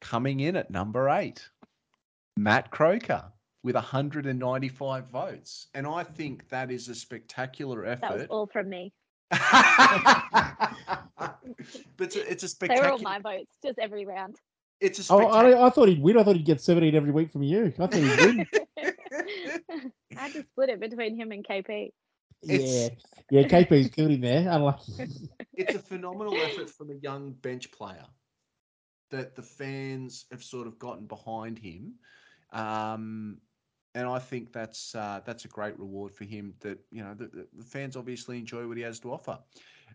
coming in at number eight. Matt Croker with 195 votes. And I think that is a spectacular effort. That was all from me. but it's a, it's a They were all my votes, just every round. It's a Oh. I, I thought he'd win. I thought he'd get 17 every week from you. I thought he'd win. I had to split it between him and KP. yeah, It's- yeah. KP's killed him there. Unlucky. it's a phenomenal effort from a young bench player that the fans have sort of gotten behind him. Um, and I think that's uh, that's a great reward for him. That you know the, the- fans obviously enjoy what he has to offer.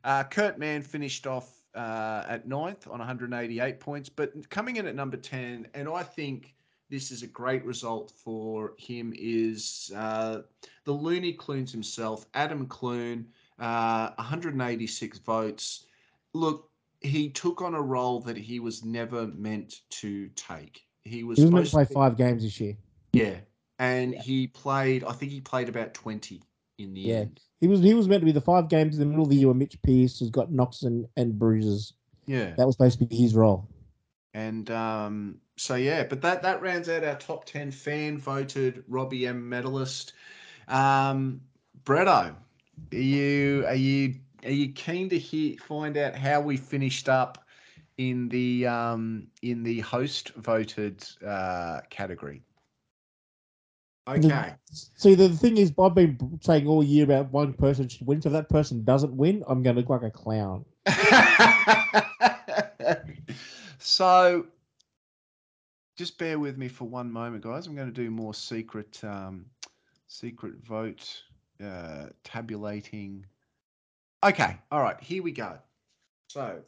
Uh, Kurt Mann finished off uh, at ninth on 188 points, but coming in at number 10, and I think this is a great result for him, is uh, the Looney Clunes himself, Adam Clune, uh, 186 votes. Look, he took on a role that he was never meant to take. He was, He was meant to supposed play five games this year. Yeah, and he played. I think he played about 20 in the Yeah. end. He was he was meant to be the five games in the middle of the year where Mitch Pearce has got knocks and, and bruises. Yeah. That was supposed to be his role. And um, so yeah, but that that rounds out our top ten fan voted Robbie M medalist. Um, Bretto, are you are you are you keen to hear find out how we finished up in the um, in the host voted uh, category? Okay. See, the thing is, I've been saying all year about one person should win. So if that person doesn't win, I'm going to look like a clown. so just bear with me for one moment guys i'm going to do more secret um, secret vote uh, tabulating okay all right here we go so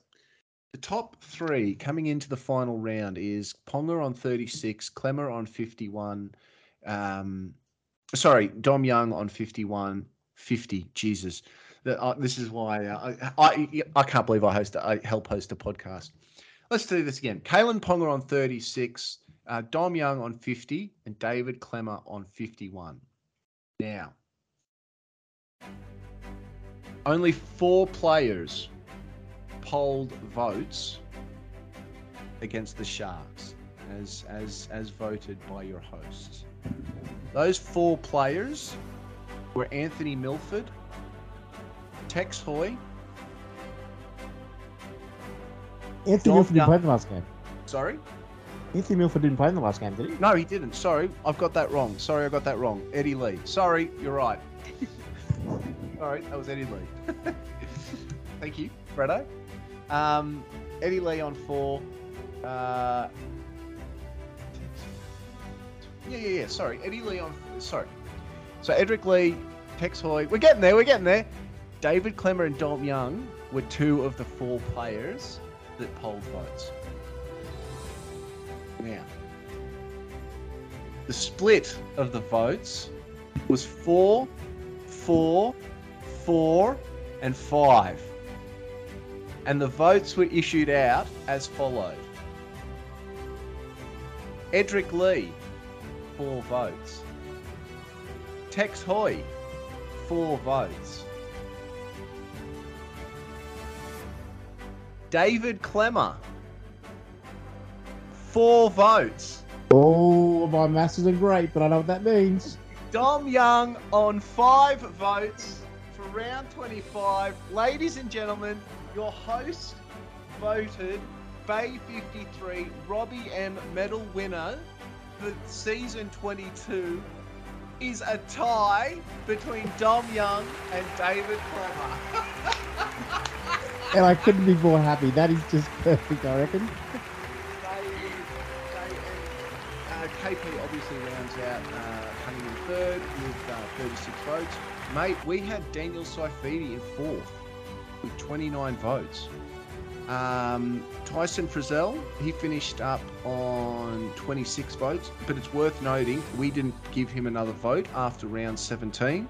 the top three coming into the final round is ponga on 36 klemmer on 51 um, sorry dom young on 51 50 jesus that uh, this is why uh, I, I I can't believe I host I help host a podcast. Let's do this again. Kalyn Ponga on 36, uh, Dom Young on 50, and David Klemmer on 51. Now, only four players polled votes against the Sharks as as as voted by your hosts. Those four players were Anthony Milford, Tex Hoy, Anthony Milford didn't play in the last game. sorry. Anthony Milford didn't play in the last game, did he? No, he didn't. Sorry, I've got that wrong. Sorry, I got that wrong. Eddie Lee. Sorry, you're right. All right, that was Eddie Lee. Thank you, Fredo. Um, Eddie Lee on four. Uh, yeah, yeah, yeah. Sorry, Eddie Lee on. Sorry. So Edrick Lee, Tex Hoy. We're getting there. We're getting there. David Klemmer and Dom Young were two of the four players that polled votes. Now, the split of the votes was four, four, four, and five. And the votes were issued out as followed Edrick Lee, four votes. Tex Hoy, four votes. David Klemmer, four votes. Oh, my maths isn't great, but I know what that means. Dom Young on five votes for round 25. Ladies and gentlemen, your host voted Bay 53 Robbie M medal winner for season 22 is a tie between Dom Young and David Klemmer. And I couldn't be more happy. That is just perfect, I reckon. They, they, uh, KP obviously rounds out uh, coming in third with uh, 36 votes. Mate, we had Daniel Saifiti in fourth with 29 votes. Um, Tyson Frizell, he finished up on 26 votes, but it's worth noting we didn't give him another vote after round 17.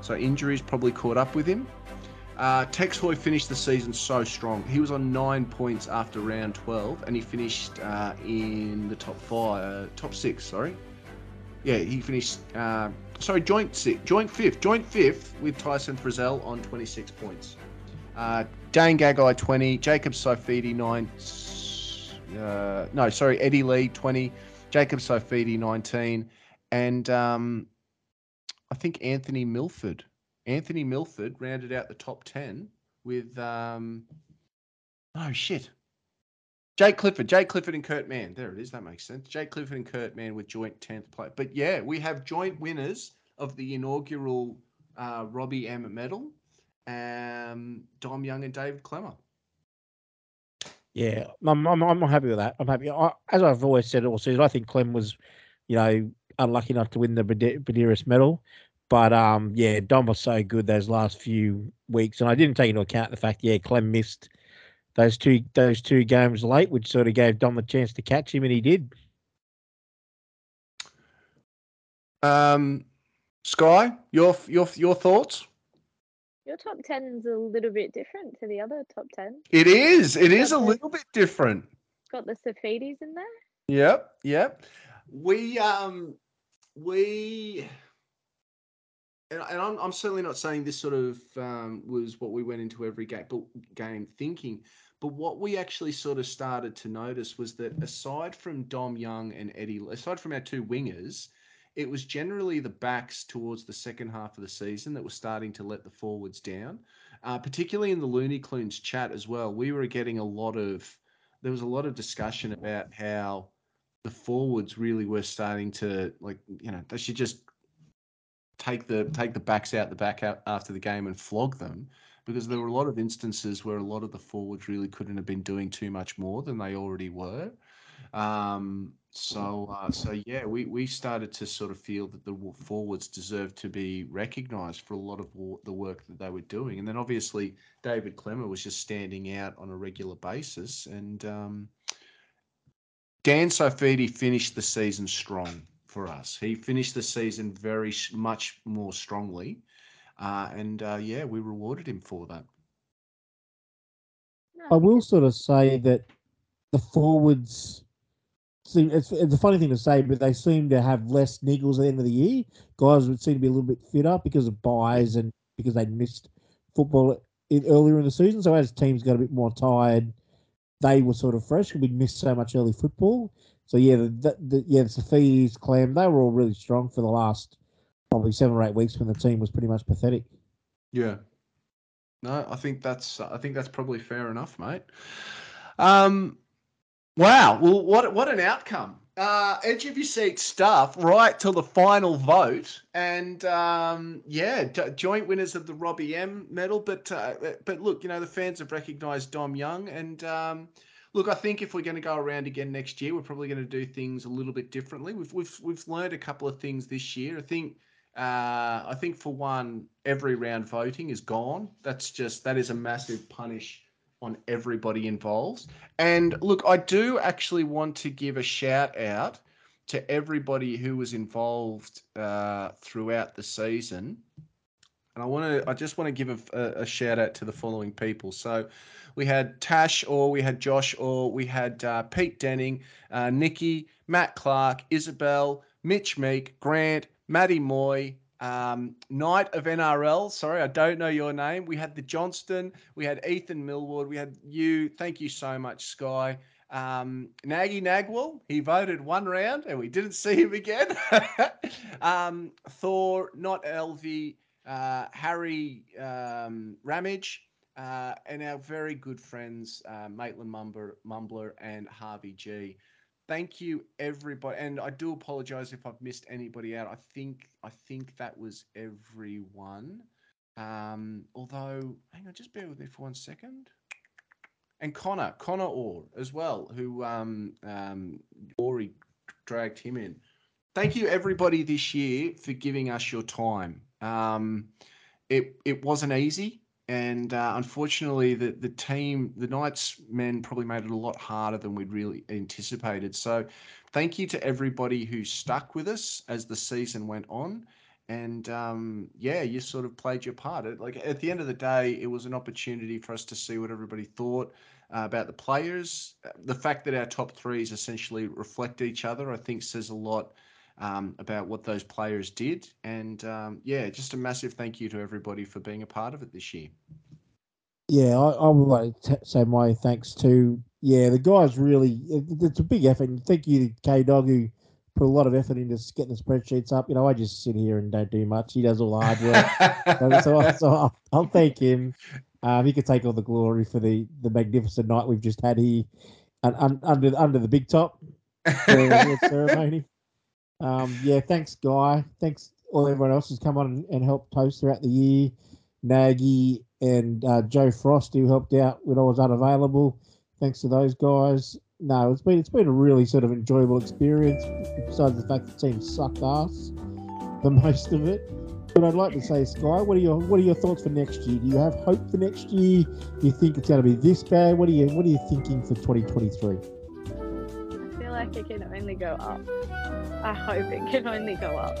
So injuries probably caught up with him. Uh, Tex Hoy finished the season so strong. He was on nine points after round 12, and he finished uh, in the top five, uh, top six. Sorry, yeah, he finished. Uh, sorry, joint six, joint fifth, joint fifth with Tyson Frizell on 26 points. Uh, Dane Gagai 20, Jacob Saifiti 9. Uh, no, sorry, Eddie Lee 20, Jacob Saifiti 19, and um, I think Anthony Milford. Anthony Milford rounded out the top 10 with. Um, oh, shit. Jake Clifford, Jake Clifford and Kurt Mann. There it is. That makes sense. Jake Clifford and Kurt Mann with joint 10th place. But yeah, we have joint winners of the inaugural uh, Robbie M medal um, Dom Young and David Klemmer. Yeah, I'm, I'm, I'm happy with that. I'm happy. I, as I've always said all season, I think Clem was, you know, unlucky enough to win the Bade- Buderus medal. But um, yeah, Dom was so good those last few weeks, and I didn't take into account the fact, yeah, Clem missed those two those two games late, which sort of gave Dom the chance to catch him, and he did. Um, Sky, your your your thoughts? Your top 10 is a little bit different to the other top 10. It is. It is a little bit different. Got the Saifitis in there. Yep. Yep. We um we and, and I'm, I'm certainly not saying this sort of um, was what we went into every game, but game thinking. But what we actually sort of started to notice was that aside from Dom Young and Eddie, aside from our two wingers, it was generally the backs towards the second half of the season that were starting to let the forwards down. Uh, particularly in the Looney Clunes chat as well, we were getting a lot of there was a lot of discussion about how the forwards really were starting to like you know they should just take the take the backs out the back out after the game and flog them because there were a lot of instances where a lot of the forwards really couldn't have been doing too much more than they already were. Um, so uh, so yeah, we we started to sort of feel that the forwards deserved to be recognised for a lot of wa- the work that they were doing, and then obviously David Klemmer was just standing out on a regular basis, and um, Dan Saifiti finished the season strong for us. He finished the season very much more strongly, uh, and uh, yeah, we rewarded him for that. I will sort of say that the forwards seem it's, it's a funny thing to say, but they seem to have less niggles at the end of the year. Guys would seem to be a little bit fitter because of buys and because they missed football in, earlier in the season. So as teams got a bit more tired, they were sort of fresh because we missed so much early football. So yeah, the, the, the yeah, the Safis, Clem, they were all really strong for the last probably seven or eight weeks when the team was pretty much pathetic. Yeah. No, I think that's I think that's probably fair enough, mate. Um, wow. Well, what what an outcome. Uh, edge of your seat stuff right till the final vote, and um, yeah, joint winners of the Robbie M medal. But uh, but look, you know the fans have recognised Dom Young, and um, look, I think if we're going to go around again next year, we're probably going to do things a little bit differently. We've we've we've learned a couple of things this year. I think uh, I think for one, every round voting is gone. That's just that is a massive punish on everybody involved. And look, I do actually want to give a shout out to everybody who was involved uh, throughout the season. And I want to, I just want to give a, a, shout out to the following people. So we had Tash or we had Josh or we had uh, Pete Denning, uh, Nikki, Matt Clark, Isabel, Mitch Meek, Grant, Matty Moy, um, Knight of NRL. Sorry, I don't know your name. We had the Johnston, we had Ethan Millward, we had you. Thank you so much, Sky. Um, Nagy Nagwell, he voted one round and we didn't see him again. um, Thor, not Elvie, uh, Harry um, Ramage, uh, and our very good friends, uh, Maitland Mumbler and Harvey G thank you everybody and i do apologize if i've missed anybody out. I think i think that was everyone. Um although hang on just bear with me for one second. And connor connor orr as well who um um ori dragged him in. Thank you everybody this year for giving us your time. Um it it wasn't easy and uh, unfortunately, the the team, the Knights men, probably made it a lot harder than we'd really anticipated. So, thank you to everybody who stuck with us as the season went on, and um, yeah, you sort of played your part. Like at the end of the day, it was an opportunity for us to see what everybody thought uh, about the players. The fact that our top threes essentially reflect each other, I think, says a lot um, about what those players did. And um, yeah, just a massive thank you to everybody for being a part of it this year. Yeah, I, I would like to t- say my thanks to yeah the guys. Really, it, it's a big effort. And thank you to K Dog who put a lot of effort into getting the spreadsheets up. You know, I just sit here and don't do much. He does all the hard work. so, so, so I'll, I'll thank him. Um, he could take all the glory for the the magnificent night we've just had here, and, un under under the big top ceremony. Um, yeah, thanks, Guy. Thanks all everyone else who's come on and, helped host throughout the year. Nagy and uh, Joe Frost who helped out when I was unavailable. Thanks to those guys. No, it's been it's been a really sort of enjoyable experience. Besides the fact the team sucked ass for most of it, But I'd like to say, Sky, what are your what are your thoughts for next year? Do you have hope for next year? Do you think it's going to be this bad? What are you What are you thinking for 2023? Like it can only go up. I hope it can only go up.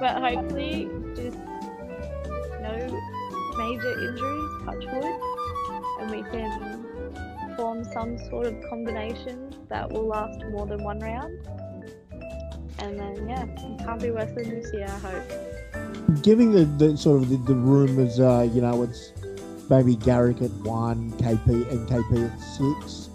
But hopefully, just no major injuries, touch wood, and we can form some sort of combination that will last more than one round. And then, yeah, can't be worse than this year, I hope. Giving the, the sort of the, the rumours, uh, you know, it's maybe Garrick at one, KP and KP at six,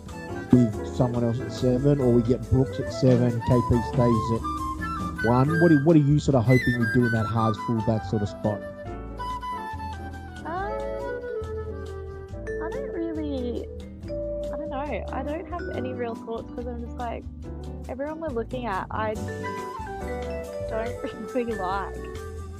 with someone else at seven, or we get Brooks at seven, KP stays at one. What are, what are you sort of hoping we do in that hard fullback sort of spot? Um, I don't really, I don't know. I don't have any real thoughts because I'm just like, everyone we're looking at, I don't really like.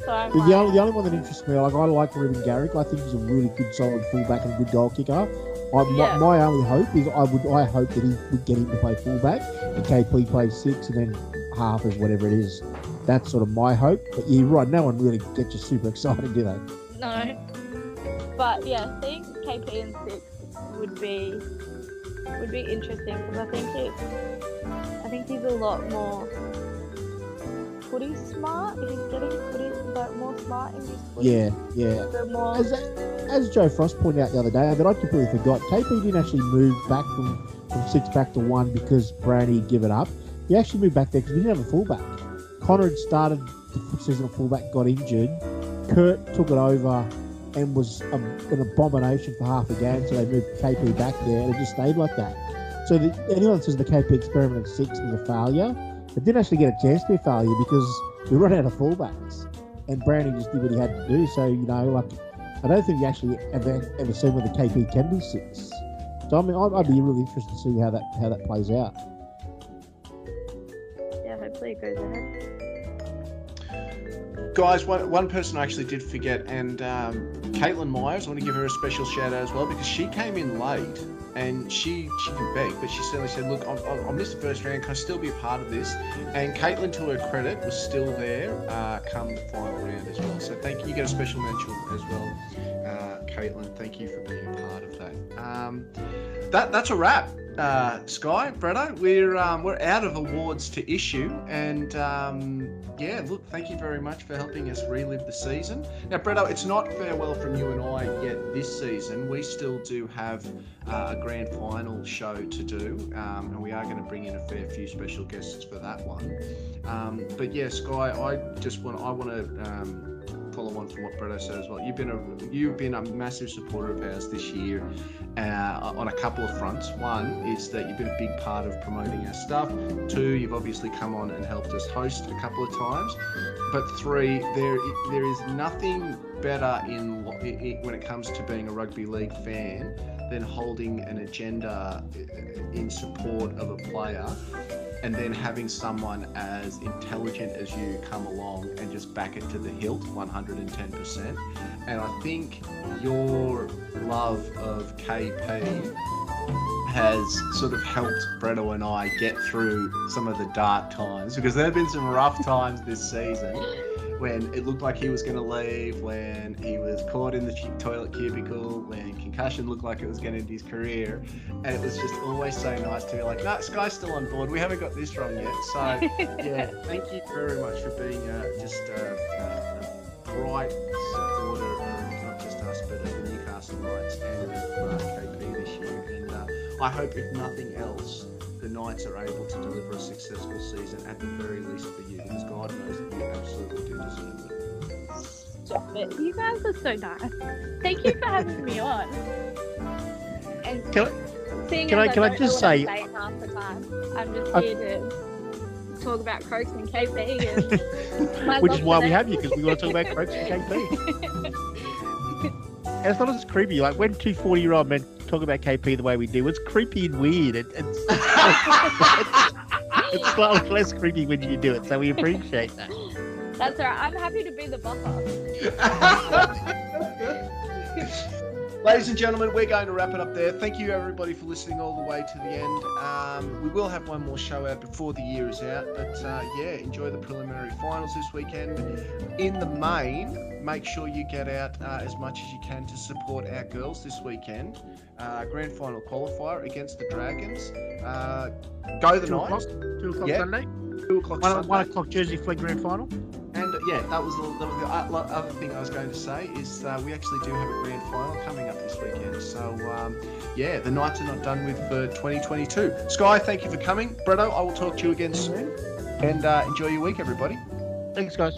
So I'm The, like, only, the only one that interests me, like I like Ruben Garrick. I think he's a really good, solid fullback and good goal kicker. I, Yeah. my, my only hope is I would I hope that he would get him to play fullback and KP plays six and then half is whatever it is. That's sort of my hope. But you're right, no one really gets you super excited, do they? no. But yeah, seeing KP in six would be would be interesting because I think it, I think he's a lot more smart. He's getting like more smart in his footy. Yeah, yeah. So more. As, as Joe Frost pointed out the other day, that I completely forgot, KP didn't actually move back from, from six back to one because Brownie had given up. He actually moved back there because we didn't have a fullback. Connor had started the season at fullback, got injured. Kurt took it over and was um, an abomination for half a game, so they moved KP back there and it just stayed like that. So the, anyone that says the KP experiment at six was a failure, it didn't actually get a chance to be a failure because we ran out of fullbacks and Brownie just did what he had to do. So, you know, like, I don't think we actually ever, ever seen whether KP can be six. So, I mean, I'd, I'd be really interested to see how that how that plays out. Yeah, hopefully it goes ahead. Guys, one, one person I actually did forget, and um, Caitlin Myers, I want to give her a special shout out as well because she came in late and she she can beg, but she certainly said, Look, I, I, I missed the first round, can I still be a part of this? And Caitlin, to her credit, was still there uh, come the final round as well. So thank you. You get a special mention as well, uh, Caitlin. Thank you for being a part of that. Um, that that's a wrap. Uh, Sky, Bretto, we're um, we're out of awards to issue, and um, yeah, look, thank you very much for helping us relive the season. Now, Bretto, it's not farewell from you and I yet this season. We still do have uh, a grand final show to do, um, and we are going to bring in a fair few special guests for that one. Um, but yeah, Sky, I just want I want to. Follow on from what Bretto said as well. You've been a you've been a massive supporter of ours this year, uh, on a couple of fronts. One is that you've been a big part of promoting our stuff. Two, you've obviously come on and helped us host a couple of times. But three, there there is nothing better in when it comes to being a rugby league fan than holding an agenda in support of a player and then having someone as intelligent as you come along and just back it to the hilt 110%. And I think your love of KP has sort of helped Bretto and I get through some of the dark times because there have been some rough times this season when it looked like he was going to leave, when he was caught in the toilet cubicle, when concussion looked like it was going to end his career. And it was just always so nice to be like, no, Sky's still on board. We haven't got this wrong yet. So, yeah, thank you very much for being uh, just uh, uh, a bright supporter of not just us, but of the Newcastle Knights and of uh, KP this year. And uh, I hope, if nothing else, Knights are able to deliver a successful season at the very least for you, because God knows that you absolutely do deserve it. Stop it. You guys are so nice. Thank you for having me on. And Can I- can I- can I don't just know say- half the time, I'm just I- here to talk about Croaks and KP and Which is why for we have you, because we want to talk about Croaks and KP. And it's not as creepy. Like when two 40 year old men talk about KP the way we do, it's creepy and weird. It, it's, it's slightly less creepy when you do it, so we appreciate that. That's all right. I'm happy to be the buffer. Ladies and gentlemen, we're going to wrap it up there. Thank you, everybody, for listening all the way to the end. Um, we will have one more show out before the year is out, but uh, yeah, enjoy the preliminary finals this weekend. In the main, make sure you get out uh, as much as you can to support our girls this weekend. Uh, grand final qualifier against the Dragons. Uh, go the Two night. o'clock. Two o'clock Yeah. Sunday. Two o'clock One, Sunday. one o'clock Jersey Flegg Grand Final. And uh, yeah, that was the, that was the other thing I was going to say is uh, we actually do have a grand final coming up this weekend. So um, yeah, the Knights are not done with for 2022. Sky, thank you for coming. Bretto, I will talk to you again soon. And uh, enjoy your week, everybody. Thanks, guys.